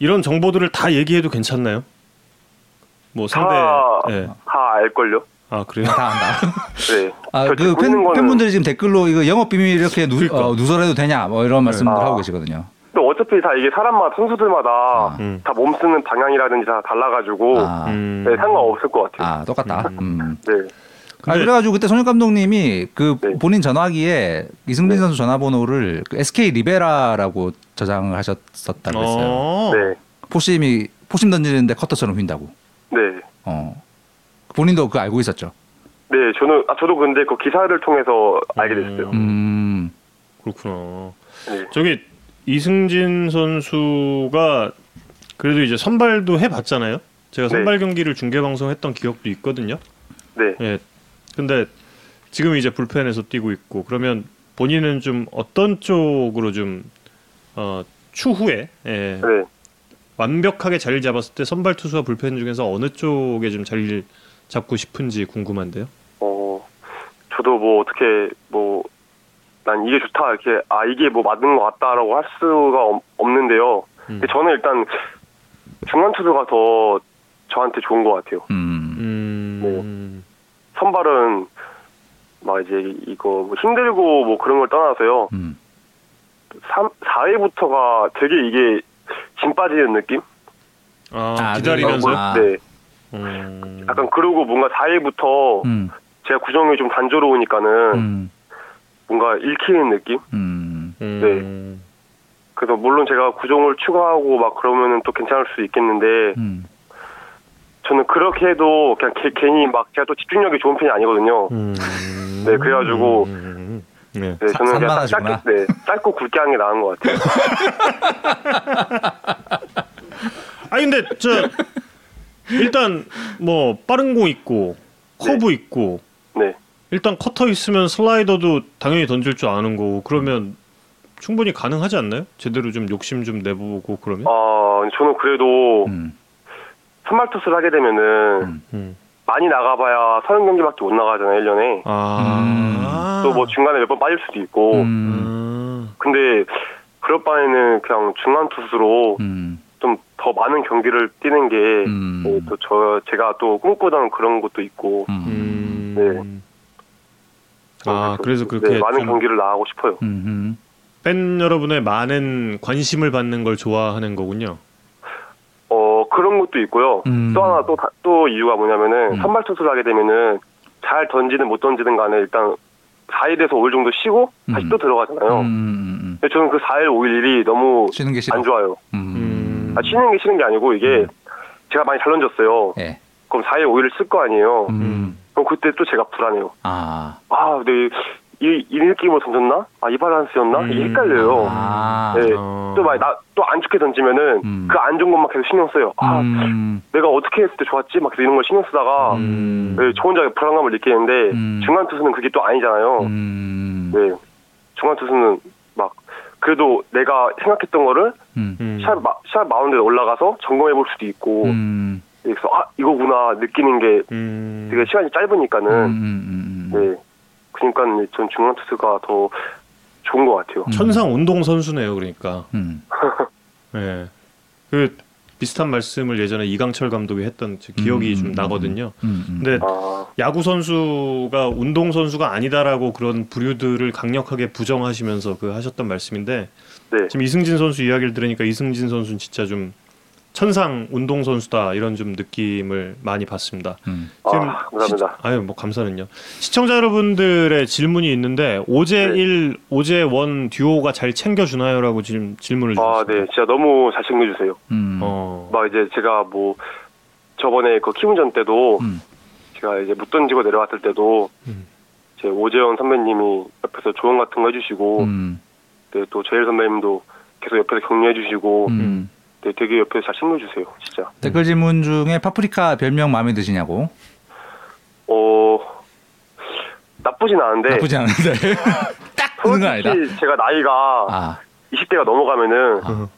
이런 정보들을 다 얘기해도 괜찮나요? 뭐 상대, 다- 예. 다 알걸요 아 그래요? 다 안다. 네 아, 저그 팬, 거는 팬분들이 지금 댓글로 이거 영업 비밀 이렇게 누, 그러니까. 어, 누설해도 되냐 뭐 이런 말씀들 아. 하고 계시거든요. 또 어차피 다 이게 사람마다 선수들마다 음. 다몸 쓰는 방향이라든지 다 달라가지고 아, 음. 네, 상관없을 것 같아요 아 똑같다. 음. 네 아, 그래가지고 그때 손혁 감독님이 그 네. 본인 전화기에 이승민 네. 선수 전화번호를 그 SK 리베라라고 저장을 하셨었다고 했어요. 어. 네. 포심이 포심 던지는데 커터처럼 휜다고. 네. 어. 본인도 그거 알고 있었죠. 네, 저는 아 저도 근데 그 기사를 통해서 알게 됐어요. 음. 그렇구나. 네. 저기 이승진 선수가 그래도 이제 선발도 해봤잖아요. 제가 네. 선발 경기를 중계 방송했던 기억도 있거든요. 네. 예. 근데 지금 이제 불펜에서 뛰고 있고 그러면 본인은 좀 어떤 쪽으로 좀 어, 추후에 예, 네. 완벽하게 자리를 잡았을 때 선발 투수와 불펜 중에서 어느 쪽에 좀 자리를 잡고 싶은지 궁금한데요. 어, 저도 뭐 어떻게 뭐 난 이게 좋다 이렇게 아 이게 뭐 맞는 것 같다라고 할 수가 없, 없는데요. 음. 근데 저는 일단 중간 투수가 더 저한테 좋은 것 같아요. 음. 음. 선발은 막 이제 이거 뭐 힘들고 뭐 그런 걸 떠나서요. 음. 3, 4회부터가 되게 이게 진 빠지는 느낌? 아, 아, 기다리면서. 아. 네. 음. 약간 그러고 뭔가 4회부터 음. 제가 구정이 좀 단조로우니까는 음. 뭔가 읽히는 느낌? 음. 음. 그래서 물론 제가 구종을 추가하고 막 그러면은 또 괜찮을 수 있겠는데 음. 저는 그렇게 해도 그냥 개- 괜히 막 제가 또 집중력이 좋은 편이 아니거든요. 음. 네, 그래가지고 음. 네. 네, 사- 저는 그냥. 짧게, 네, 짧고 굵게 하는 게 나은 것 같아요. 아니 근데 저 일단 뭐 빠른 공 있고 커브 있고 네, 일단 커터 있으면 슬라이더도 당연히 던질 줄 아는 거고 그러면 충분히 가능하지 않나요? 제대로 좀 욕심 좀 내보고 그러면? 아 저는 그래도 음. 선발 투수를 하게 되면은 음. 음. 많이 나가봐야 서른 경기밖에 못 나가잖아요, 1 년에. 아. 또뭐 중간에 몇 번 빠질 수도 있고. 음. 아. 근데 그럴 바에는 그냥 중간 투수로 음. 좀더 많은 경기를 뛰는 게 음. 또저 제가 또 꿈꾸던 그런 것도 있고 음. 음. 아 그래서 그렇게 네, 많은 좀 경기를 나가고 싶어요. 음. 팬 여러분의 많은 관심을 받는 걸 좋아하는 거군요. 어 그런 것도 있고요. 음. 또 하나 또, 다- 또 이유가 뭐냐면은 음. 선발 투수를 하게 되면은 잘 던지든 못 던지든 간에 일단 4일에서 5일 정도 쉬고 다시 음. 또 들어가잖아요. 음, 음, 음. 근데 저는 그 4일, 5일이 너무 쉬는 게 싫어. 안 좋아요. 아, 쉬는 게 싫은 게 아니고 이게 제가 많이 잘 던졌어요. 예. 그럼 4일, 5일을 쓸 거 아니에요. 음. 그럼 그때 또 제가 불안해요. 아. 아, 네, 이, 이 느낌으로 던졌나? 아, 이 밸런스였나? 음. 이게 헷갈려요. 아. 네. 어. 또 막, 나, 또 안 좋게 던지면은, 음. 그안 좋은 것만 계속 신경 써요. 아, 음. 내가 어떻게 했을 때 좋았지? 막 이런 걸 신경 쓰다가, 음. 네, 저 혼자 불안감을 느끼는데, 음. 중간 투수는 그게 또 아니잖아요. 음. 네. 중간 투수는 막, 그래도 내가 생각했던 거를 음. 음. 샷, 마, 샷 마운드에 올라가서 점검해 볼 수도 있고, 음. 그래서, 아, 이거구나, 느끼는 게 음. 되게 시간이 짧으니까는, 음. 음. 음. 네. 그러니까 전 중간 투수가 더 좋은 것 같아요. 천상 운동 선수네요, 그러니까. 음. 예. 그 비슷한 말씀을 예전에 이강철 감독이 했던 제 기억이 음, 좀 음, 나거든요. 음. 음. 근데 아, 야구 선수가 운동 선수가 아니다라고 그런 부류들을 강력하게 부정하시면서 그 하셨던 말씀인데 네. 지금 이승진 선수 이야기를 들으니까 이승진 선수는 진짜 좀 천상 운동 선수다 이런 좀 느낌을 많이 받습니다. 음. 아, 감사합니다. 시, 아유 뭐 감사는요. 시청자 여러분들의 질문이 있는데 오제 네. 일 오제 원 듀오가 잘 챙겨주나요라고 지금 질문을 아, 주셨습니다. 네. 진짜 너무 잘 챙겨주세요. 음. 어. 막 이제 제가 뭐 저번에 그 키움전 때도 음. 제가 이제 못 던지고 내려왔을 때도 음. 제 오재원 선배님이 옆에서 조언 같은 거 해주시고 음. 네, 또 제일 선배님도 계속 옆에서 격려해주시고 음. 네, 되게 옆에서 잘 챙겨주세요. 진짜. 댓글 질문 중에 파프리카 별명 마음에 드시냐고? 어 나쁘진 않은데 나쁘지 않은데 딱 그런 건 아니다. 제가 나이가 아, 20대가 넘어가면은 아.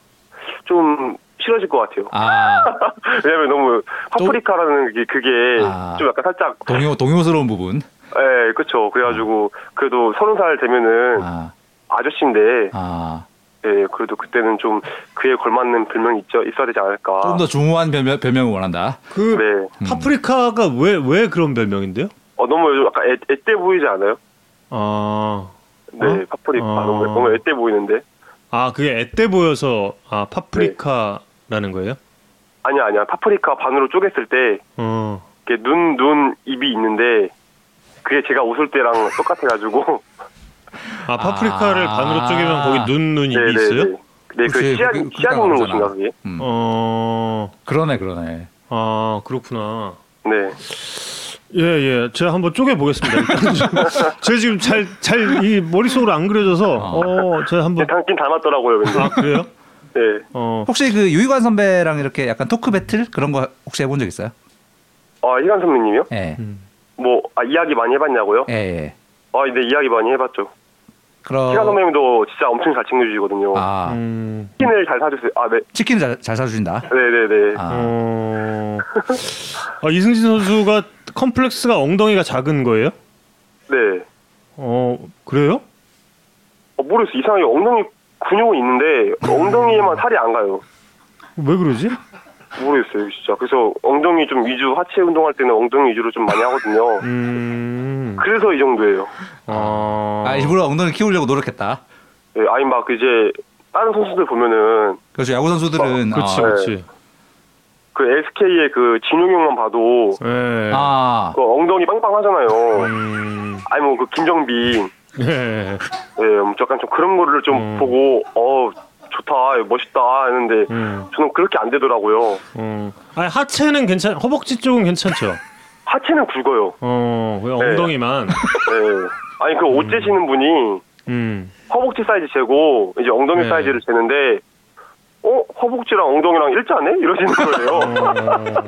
좀 싫어질 것 같아요. 아 왜냐면 너무 파프리카라는 게 그게 아. 좀 약간 살짝 동요 동요스러운 부분. 예, 그쵸. 그래가지고, 그래도 서른 살 되면은 아, 아. 저씨인데 아, 예, 그래도 그때는 좀 그에 걸맞는 별명이 있죠, 있어야 되지 않을까. 좀 더 중후한 별명, 별명을 원한다. 그 네. 파프리카가 왜 왜 그런 별명인데요? 어, 너무 요즘 약간 애, 앳돼 보이지 않아요? 아, 네, 어? 파프리카. 어. 너무, 너무 앳돼 보이는데. 아 그게 앳돼 보여서 아 파프리카라는 거예요? 아니야, 아니야. 파프리카 반으로 쪼갰을 때, 어. 이렇게 눈, 눈, 입이 있는데, 그게 제가 웃을 때랑 똑같아가지고. 아 파프리카를 아. 반으로 쪼개면 거기 눈눈 입이 있어요? 네, 그 그치, 씨앗, 그- 씨앗 있는 그러잖아. 곳인가, 그게? 음. 어. 그러네, 그러네. 아 그렇구나. 네. 예, 예. 제가 한번 쪼개 보겠습니다. 제가 지금 잘, 잘, 이 머릿속으로 안 그려져서, 어, 제가 한번. 닮긴 닮았더라고요, 근데. 아, 그래요? 네. 어, 혹시 그 유희관 선배랑 이렇게 약간 토크 배틀 그런 거 혹시 해본 적 있어요? 아, 희관 선배님이요? 예, 음. 뭐, 아, 이야기 많이 해봤냐고요? 예, 예. 아, 네, 이야기 많이 해봤죠. 그럼 희관 선배님도 진짜 엄청 잘 챙겨주시거든요. 아 음, 치킨을 잘 사주세요. 아, 네. 치킨 잘, 잘 사주신다. 네네네. 아, 어, 아, 이승진 선수가 컴플렉스가 엉덩이가 작은 거예요? 네. 어, 그래요? 어, 모르겠어요. 이상하게 엉덩이 근육은 있는데, 엉덩이에만 살이 안 가요. 왜 그러지? 모르겠어요, 진짜. 그래서 엉덩이 좀 위주, 하체 운동할 때는 엉덩이 위주로 좀 많이 하거든요. 음, 그래서 이 정도예요. 아, 아 일부러 엉덩이 키우려고 노력했다. 네, 아니, 막 이제, 다른 선수들 보면은, 그렇죠. 야구 선수들은 그렇지, 아, 그렇지. 그 SK의 그 진용 형만 봐도, 예. 아, 그 엉덩이 빵빵하잖아요. 음, 아니, 뭐, 그 김정빈. 예. 네, 약간 좀 그런 거를 좀 음. 보고, 어, 좋다, 멋있다 했는데, 음, 저는 그렇게 안 되더라고요. 음. 아니, 하체는 괜찮, 허벅지 쪽은 괜찮죠? 하체는 굵어요. 어, 왜 네. 엉덩이만. 네. 아니, 그 옷 재시는 분이 음. 허벅지 사이즈 재고, 이제 엉덩이 네. 사이즈를 재는데, 어? 허벅지랑 엉덩이랑 일자네? 이러시는 거예요.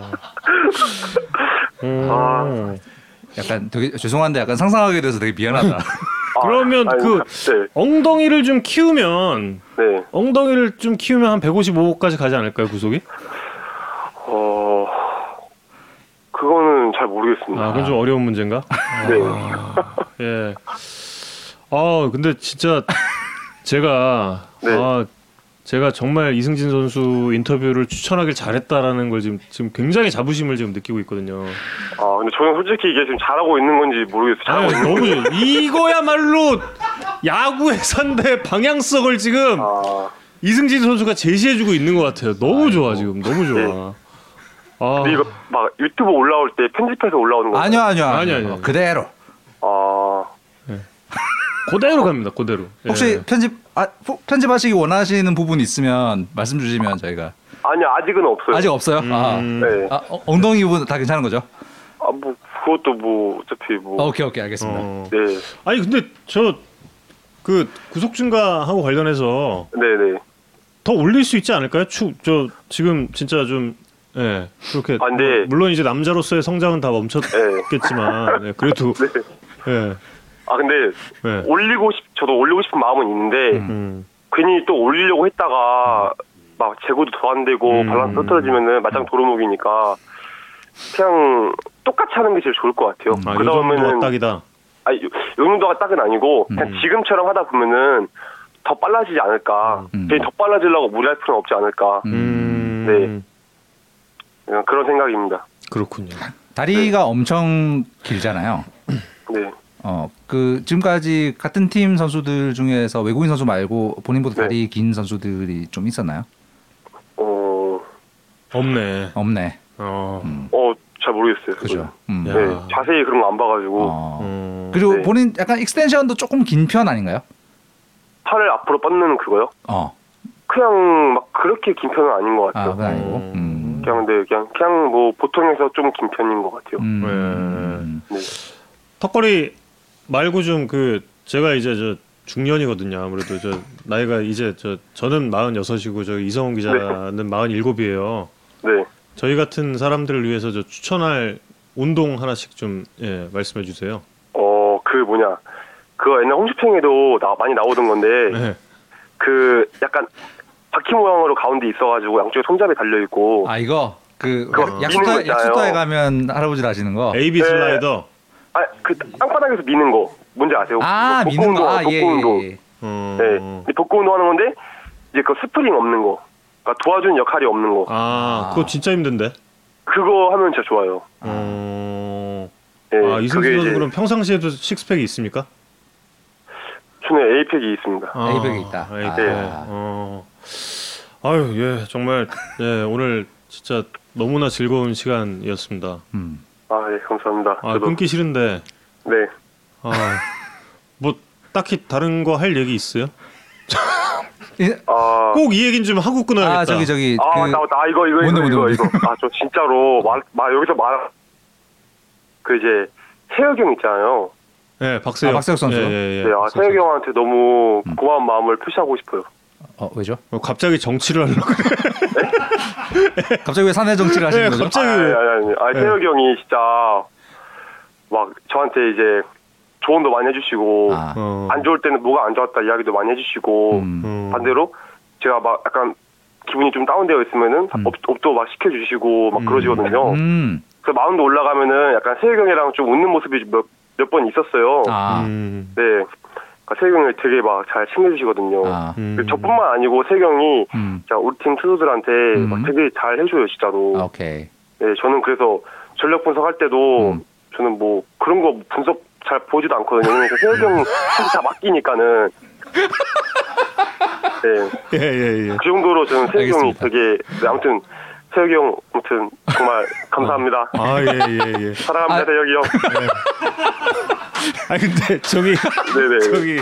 음. 아. 약간 되게 죄송한데 약간 상상하게 돼서 되게 미안하다. 아, 그러면 아니, 그- 네, 엉덩이를 좀 키우면 네. 엉덩이를 좀 키우면 한 155까지 가지 않을까요 구속이? 어, 그거는 잘 모르겠습니다. 아 그건 좀 어려운 문제인가? 네. 예. 아 근데 진짜 제가 네. 아 제가 정말 이승진 선수 인터뷰를 추천하길 잘했다라는 걸 지금 지금 굉장히 자부심을 지금 느끼고 있거든요. 아, 근데 저는 솔직히 이게 지금 잘하고 있는 건지 모르겠어요. 잘하고 아니, 있는 너무 건지. 좋- 이거야말로 야구의 선대 방향성을 지금 아, 이승진 선수가 제시해주고 있는 것 같아요. 너무 좋아 지금 너무 좋아. 아, 근데 이거 막 유튜브 올라올 때 편집해서 올라오는 거 아니요, 아니요, 아니요, 아니요. 어, 그대로. 아 그대로 갑니다. 그대로. 혹시 예. 편집 아, 포- 편집하시기 원하시는 부분 있으면 말씀 주시면 저희가 아니 아직은 없어요. 아직 없어요. 아, 음, 네. 아, 어, 엉덩이 부분 다 괜찮은 거죠? 아 뭐 그것도 뭐 어차피 뭐 어, 오케이, 오케이, 알겠습니다. 어. 네. 아니 근데 저 그 구속 증가하고 관련해서 네네. 더 올릴 수 있지 않을까요? 추, 저 지금 진짜 좀 예, 그렇게 아, 근데- 물론 이제 남자로서의 성장은 다 멈췄겠지만 예, 그래도 네. 예, 아 근데 예. 올리고 싶 저도 올리고 싶은 마음은 있는데 음, 괜히 또 올리려고 했다가 막 재고도 더 안 되고 음. 밸런스 떨어지면은 마장 도루묵이니까 그냥 똑같이 하는 게 제일 좋을 것 같아요. 아, 요 그다음에는 딱이다. 아니 요, 요 정도가 딱은 아니고 그냥 음. 지금처럼 하다 보면은 더 빨라지지 않을까. 음. 괜히 더 빨라지려고 무리할 필요는 없지 않을까. 음, 네. 그냥 그런 생각입니다. 그렇군요. 다리가 엄청 길잖아요. 네. 어, 그 지금까지 같은 팀 선수들 중에서 외국인 선수 말고 본인보다 네. 다리 긴 선수들이 좀 있었나요? 어, 없네. 없네. 어. 어, 잘 모르겠어요. 그죠. 음. 야. 네, 자세히 그런 거 안 봐가지고 어. 음. 그리고 네. 본인 약간 extension도 조금 긴 편 아닌가요? 팔을 앞으로 뻗는 그거요? 어. 그냥 막 그렇게 긴 편은 아닌 것 아, 같아요. 그건 아니고. 음. 음. 그냥 네, 그냥 그냥 뭐 보통에서 좀 긴 편인 것 같아요. 음. 네. 음. 네. 턱걸이 말고 좀 그 제가 이제 저 중년이거든요. 아무래도 저 나이가 이제 저 저는 46이고 저 이성훈 기자는 47이에요. 네. 저희 같은 사람들을 위해서 저 추천할 운동 하나씩 좀 예, 말씀해 주세요. 어, 그 뭐냐. 그거 옛날 홈쇼핑에도 나, 많이 나오던 건데 네. 그 약간 바퀴 모양으로 가운데 있어가지고 양쪽에 손잡이 달려 있고 아 이거 그 약수터. 약수터에 가면 할아버지들 하시는 거. AB 네. 슬라이더. 아 그 땅바닥에서 미는 거 뭔지 아세요? 아 미는 거. 운동, 아 예. 운동. 예. 어. 네. 이 복부 운동 하는 건데 이제 그 스프링 없는 거. 그러니까 도와주는 역할이 없는 거. 아, 그거 진짜 힘든데. 그거 하면 진짜 좋아요. 어. 네, 아, 이승수 선수 그럼 평상시에도 식스팩이 있습니까? 손에 eight pack이 있습니다. 아, eight pack이 있다. 아. 어. 아유, 예, 정말 예, 오늘 진짜 너무나 즐거운 시간이었습니다. 음. 아, 예, 감사합니다. 아, 저도 끊기 싫은데 네. 아, 뭐 딱히 다른 거 할 얘기 있어요? 이- 아, 꼭이 얘기는 좀 하고 끊어야겠다. 아 저기 저기 아, 그 맞다. 아, 이거, 이거, 뭔데, 이거, 뭔데, 이거, 이거. 아, 저 진짜로, 말, 말, 여기서 말, 그 이제, 세혁이 형 있잖아요. 예, 박세혁. 아, 박세혁 선수? 예, 예, 예. 네, 아, 박세혁 세혁이 선수. 형한테 너무 음. 고마운 마음을 표시하고 싶어요. 어 왜죠? 어, 갑자기 정치를 하려고 그래. 갑자기 왜 사내 정치를 하시는 네, 거죠? 갑자기- 아, 아니, 아니, 아니. 아, 네. 세혁이 형이 진짜, 막, 저한테 이제, 조언도 많이 해주시고, 아. 어. 안 좋을 때는 뭐가 안 좋았다 이야기도 많이 해주시고, 음. 음. 반대로, 제가 막 약간, 기분이 좀 다운되어 있으면은, 음. up, up도 막 시켜주시고, 막 음. 그러시거든요. 음. 그래서 마음도 올라가면은 약간 세혁이 형이랑 좀 웃는 모습이 몇, 몇번 있었어요. 아. 음. 네. 그러니까 형이 되게 막 잘 챙겨주시거든요. 아. 음. 저뿐만 아니고 형이 음. 자, 우리 팀 투수들한테 음. 막 되게 잘 해줘요, 진짜로. 아, 오케이. 네, 저는 그래서 전력 분석할 때도 음. 저는 뭐 그런 거 분석 잘 보지도 않거든요. 왜냐면 세혁이 형한테 다 맡기니까는. 네. 예, 예, 예. 그 정도로 저는 알겠습니다. 되게, 네, 아무튼 세혁이 형, 아무튼 정말 감사합니다. 아, 예, 예, 예. 사랑합니다, 아. 세혁이 형. 아니 근데 저기 네네. 저기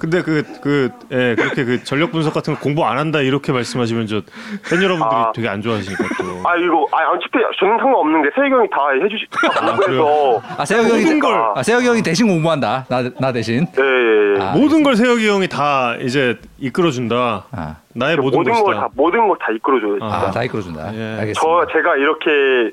근데 그 그 예, 그렇게 그 전력 분석 같은 거 공부 안 한다 이렇게 말씀하시면 저 팬 여러분들이 아. 되게 안 좋아하시니까 또. 아 이거 아 어차피 저는 상관없는 게 세혁이 형이 다 해주시 다 공부해서 아 세혁이 형이 모든 걸. 아 세혁이 형이 대신 공부한다. 나 나 대신. 예예예 아. 모든 걸 세혁이 형이 다 이제 이끌어 준다. 아. 나의 모든, 모든 것이다. 걸다 모든 걸 다 이끌어줘요 진짜 아. 아 다 이끌어준다. 예. 알겠습니다. 저 제가 이렇게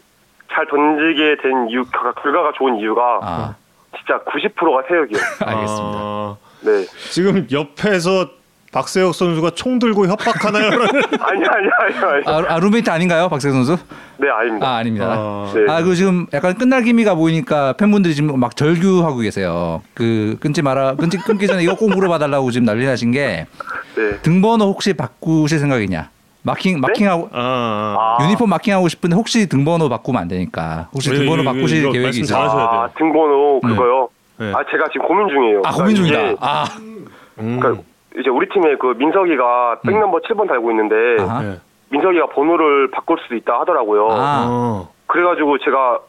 잘 던지게 된 이유 결과, 결과가 좋은 이유가 아 진짜 90%가 세혁이요 알겠습니다. 아, 네 지금 옆에서 박세혁 선수가 총 들고 협박하나요? 아니 아니 아니 아니 아, 아 룸메이트 아닌가요, 박세 선수? 네 아닙니다 아 아닙니다. 아, 네. 아, 그 지금 약간 끝날 기미가 보이니까 팬분들이 지금 막 절규하고 계세요. 그 끊지 마라, 끊지 끊기 전에 이거 꼭 물어봐 달라고 지금 난리 나신 게 네 등번호 혹시 바꾸실 생각이냐? 마킹 마킹하고 아, 아. 유니폼 마킹하고 싶은데 혹시 등번호 바꾸면 안 되니까 혹시 왜, 등번호 바꾸실 계획이 있어요? 아 등번호 네. 그거요 네. 아 제가 지금 고민 중이에요 아 고민 중이다. 이게 아, 음. 그러니까 이제 우리 팀에 그 민석이가 백 넘버 7번 달고 있는데 아하. 예. 민석이가 번호를 바꿀 수도 있다 하더라고요. 아. 어. 그래가지고 제가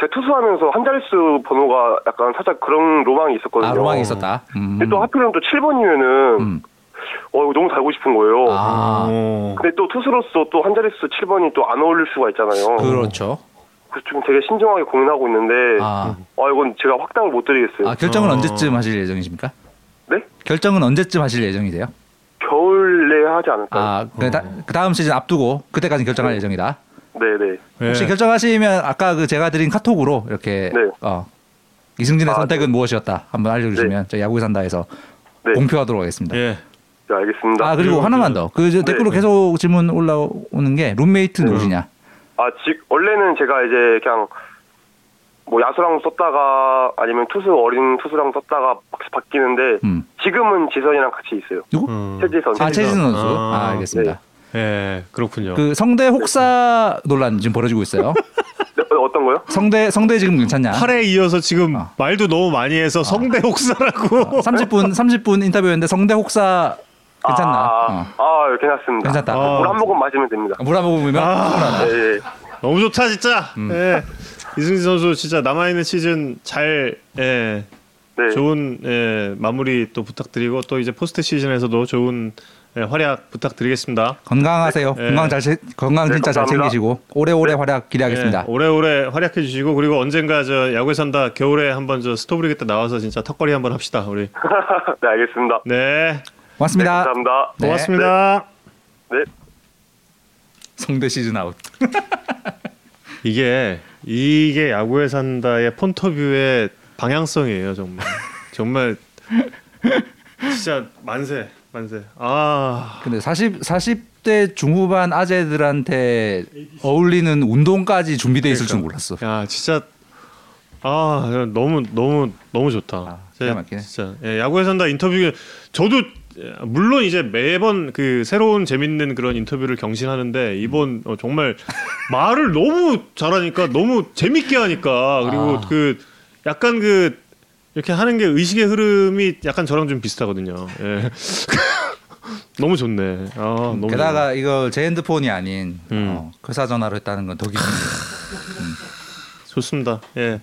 제가 투수하면서 한 자릿수 번호가 약간 살짝 그런 로망이 있었거든요. 아 로망이 있었다. 음. 근데 또 하필이면 또 7번이면은 음. 어 이거 너무 달고 싶은 거예요. 아 어. 근데 또 투수로서 또 한 자릿수 7번이 또 안 어울릴 수가 있잖아요. 그렇죠. 그래서 좀 되게 신중하게 고민하고 있는데 아, 아, 이건 제가 확답을 못 드리겠어요. 아 결정은 어. 언제쯤 하실 예정이십니까? 네? 결정은 언제쯤 하실 예정이세요? 겨울 내에 하지 않을까요? 아, 그, 다, 그 다음 시즌 앞두고 그때까지 결정할 예정이다. 네네. 혹시 예. 결정하시면 아까 그 제가 드린 카톡으로 이렇게 네. 어, 이승진의 아, 선택은 무엇이었다 한번 알려주시면 저희 야구에 산다에서 네. 공표하도록 하겠습니다. 예. 네, 알겠습니다. 아 그리고 하나만 그- 더. 그저 네. 댓글로 계속 질문 올라오는 게 룸메이트 네. 누구시냐? 아, 지, 원래는 제가 이제 그냥 뭐 야수랑 썼다가 아니면 투수 어린 투수랑 썼다가 바, 바뀌는데 음. 지금은 지선이랑 같이 있어요. 누구? 음. 최지선. 아 최진 선수. 아, 아, 알겠습니다. 예. 그렇군요. 그 성대 혹사 논란 지금 벌어지고 있어요. 네, 어, 어떤 거요? 성대 성대 지금 괜찮냐? 8에 이어서 지금 어. 말도 너무 많이 해서 성대 혹사라고. 30분 30분 인터뷰였는데 성대 혹사 괜찮나? 아, 어. 아, 괜찮습니다. 괜찮다. 아. 물한 모금 마시면 됩니다. 물 한 모금 먹으면 아. 예, 예. 너무 좋다 진짜. 음. 예. 이승진 선수 진짜 남아 있는 시즌 잘 예. 네. 좋은 예, 마무리 또 부탁드리고 또 이제 포스트 시즌에서도 좋은 예, 활약 부탁드리겠습니다. 건강하세요. 네. 건강 잘 체- 건강 네, 진짜 잘 감사합니다. 챙기시고 오래오래 활약 기대하겠습니다. 예, 오래오래 활약해 주시고 그리고 언젠가 저 야구에 산다 겨울에 한번 저 스토브리그 때 나와서 진짜 턱걸이 한번 합시다 우리. 네, 알겠습니다. 네. 네, 고맙습니다. 감사합니다. 네. 고맙습니다. 네. 성대 시즌 아웃. 이게 이게 야구에 산다의 폰터뷰의 방향성이에요 정말. 정말 진짜 만세 만세. 아 근데 40 40대 중후반 아재들한테 어울리는 운동까지 준비돼 있을 줄 몰랐어. 야 진짜 아 너무 너무 너무 좋다. 아, 막히네. 진짜 예, 야구에 산다 인터뷰 저도 예, 물론 이제 매번 그 새로운 재밌는 그런 인터뷰를 경신하는데 이번 어, 정말 말을 너무 잘하니까 너무 재밌게 하니까 그리고 아. 그 약간 그 이렇게 하는 게 의식의 흐름이 약간 저랑 좀 비슷하거든요. 예. 너무 좋네. 아 너무 게다가 이거 제 핸드폰이 아닌 음. 어, 회사 전화로 했다는 건 더 기분이 좋습니다. 예.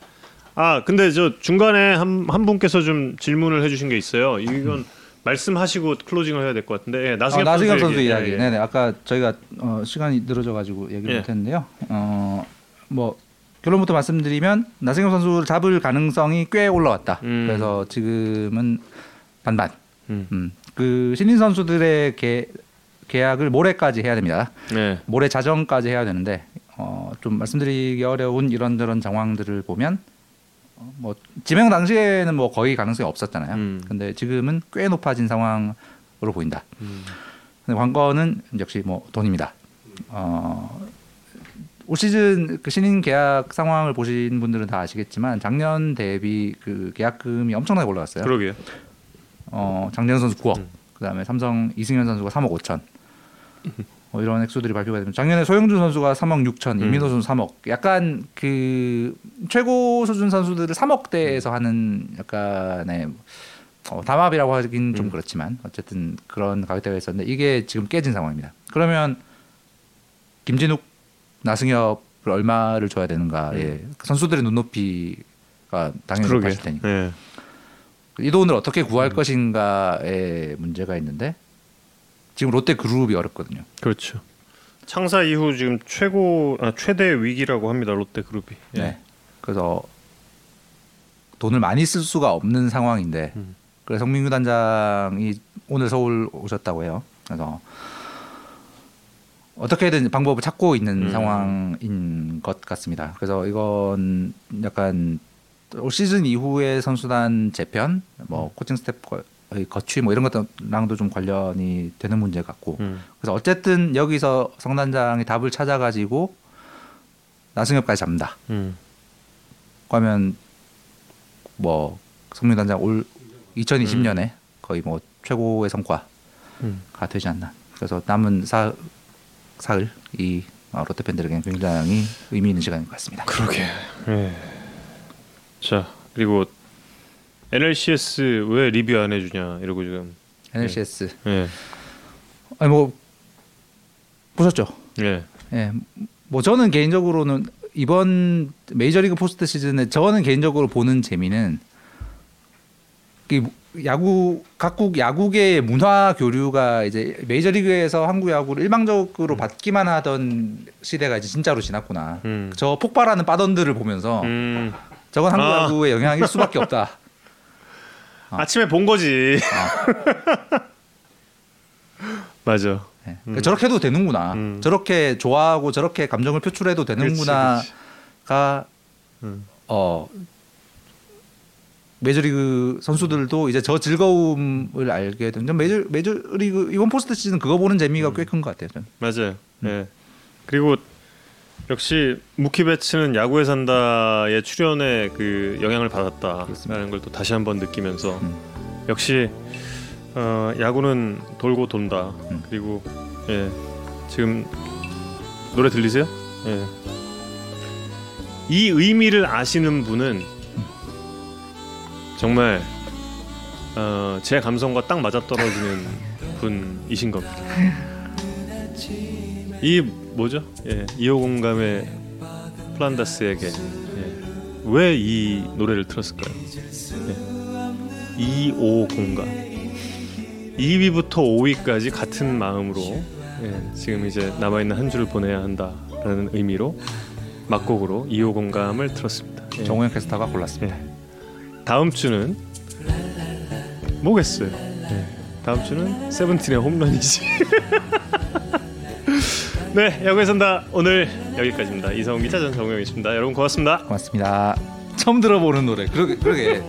아 근데 저 중간에 한, 한 분께서 좀 질문을 해주신 게 있어요. 이건 말씀하시고 클로징을 해야 될 것 같은데 예, 어, 나승엽, 나승엽 선수 얘기. 이야기. 예, 예. 네네. 아까 저희가 어, 시간이 늘어져 가지고 얘기를 예. 못했는데요. 어 뭐 결론부터 말씀드리면 나승엽 선수를 잡을 가능성이 꽤 올라왔다. 음. 그래서 지금은 반반. 음. 음. 그 신인 선수들의 계, 계약을 모레까지 해야 됩니다. 네. 모레 자정까지 해야 되는데 어, 좀 말씀드리기 어려운 이런저런 상황들을 보면 어, 뭐 지명 당시에는 뭐 거의 가능성이 없었잖아요. 음. 근데 지금은 꽤 높아진 상황으로 보인다. 음. 근데 관건은 역시 뭐 돈입니다. 어, 올 시즌 그 신인 계약 상황을 보신 분들은 다 아시겠지만 작년 대비 그 계약금이 엄청나게 올라갔어요. 그러게요. 어, 장재현 선수 9억, 음. 그다음에 삼성 이승현 선수가 3억 5천. 뭐 이런 액수들이 발표가 되면 작년에 소영준 선수가 3억 6천, 음. 임민호 선수 3억. 약간 그 최고 수준 선수들을 3억대에서 하는 약간의 어, 담합이라고 하긴 좀 음. 그렇지만 어쨌든 그런 가격대가 있었는데 이게 지금 깨진 상황입니다. 그러면 김진욱, 나승엽을 얼마를 줘야 되는가에 선수들의 눈높이가 당연히 음. 높아질 테니까. 예. 이 돈을 어떻게 구할 음. 것인가에 문제가 있는데 지금 롯데 그룹이 어렵거든요. 그렇죠. 창사 이후 지금 최고 아, 최대 위기라고 합니다. 롯데 그룹이. 예. 네. 그래서 돈을 많이 쓸 수가 없는 상황인데 음. 그래서 성민규 단장이 오늘 서울 오셨다고 해요. 그래서 어떻게든 방법을 찾고 있는 음. 상황인 것 같습니다. 그래서 이건 약간 올 시즌 이후의 선수단 재편, 뭐 코칭 스태프의 거취 뭐 이런 것랑도 좀 관련이 되는 문제 같고 음. 그래서 어쨌든 여기서 성단장이 답을 찾아가지고 나승엽까지 잡는다. 음. 그러면 뭐 성민 단장 올 2020년에 거의 뭐 최고의 성과가 음. 되지 않나. 그래서 남은 사 사흘 이 어, 롯데 팬들에게 굉장히 의미 있는 시간인 것 같습니다. 그러게. 예. 자 그리고 NLCS 왜 리뷰 안 해주냐 이러고 지금. NLCS 예. 아니 뭐 보셨죠? 예. 예. 뭐 저는 개인적으로는 이번 메이저리그 포스트 시즌에 저는 개인적으로 보는 재미는 이 야구 각국 야구계의 문화 교류가 이제 메이저리그에서 한국 야구를 일방적으로 받기만 하던 시대가 이제 진짜로 지났구나. 음. 저 폭발하는 빠던들을 보면서 음. 저건 한국 아. 야구의 영향일 수밖에 없다. 어. 아침에 본 거지. 맞아. 예. 그러니까 저렇게 해도 되는구나. 음. 저렇게 좋아하고 저렇게 감정을 표출해도 되는구나가 음. 어 메이저리그 선수들도 이제 저 즐거움을 알게 된. 전 메이저 메이저리그 이번 포스트 시즌 그거 보는 재미가 꽤 큰 것 같아요. 저는. 맞아요. 음. 예. 그리고 역시 무키 배츠는 야구에 산다의 출연에 그 영향을 받았다라는 걸 또 다시 한번 느끼면서 음. 역시 어, 야구는 돌고 돈다. 음. 그리고 예. 지금 노래 들리세요? 예. 이 의미를 아시는 분은 정말 어, 제 감성과 딱 맞아떨어지는 분이신 겁니다. 이 뭐죠? 예, 이호 공감의 플란다스에게 예, 왜이 노래를 틀었을까요? 예, 이오 공감 2위부터 5위까지 같은 마음으로 예, 지금 이제 남아 있는 한 주를 보내야 한다라는 의미로 막곡으로 이호 공감을 틀었습니다. 예. 정우영 캐스터가 골랐습니다. 예. 다음 주는 뭐겠어요? 예. 다음 주는 세븐틴의 홈런이지. 네, 야구에 산다 오늘 여기까지입니다. 이성훈 기자 전 정우영이었습니다. 여러분 고맙습니다. 고맙습니다. 처음 들어보는 노래. 그러게 그러게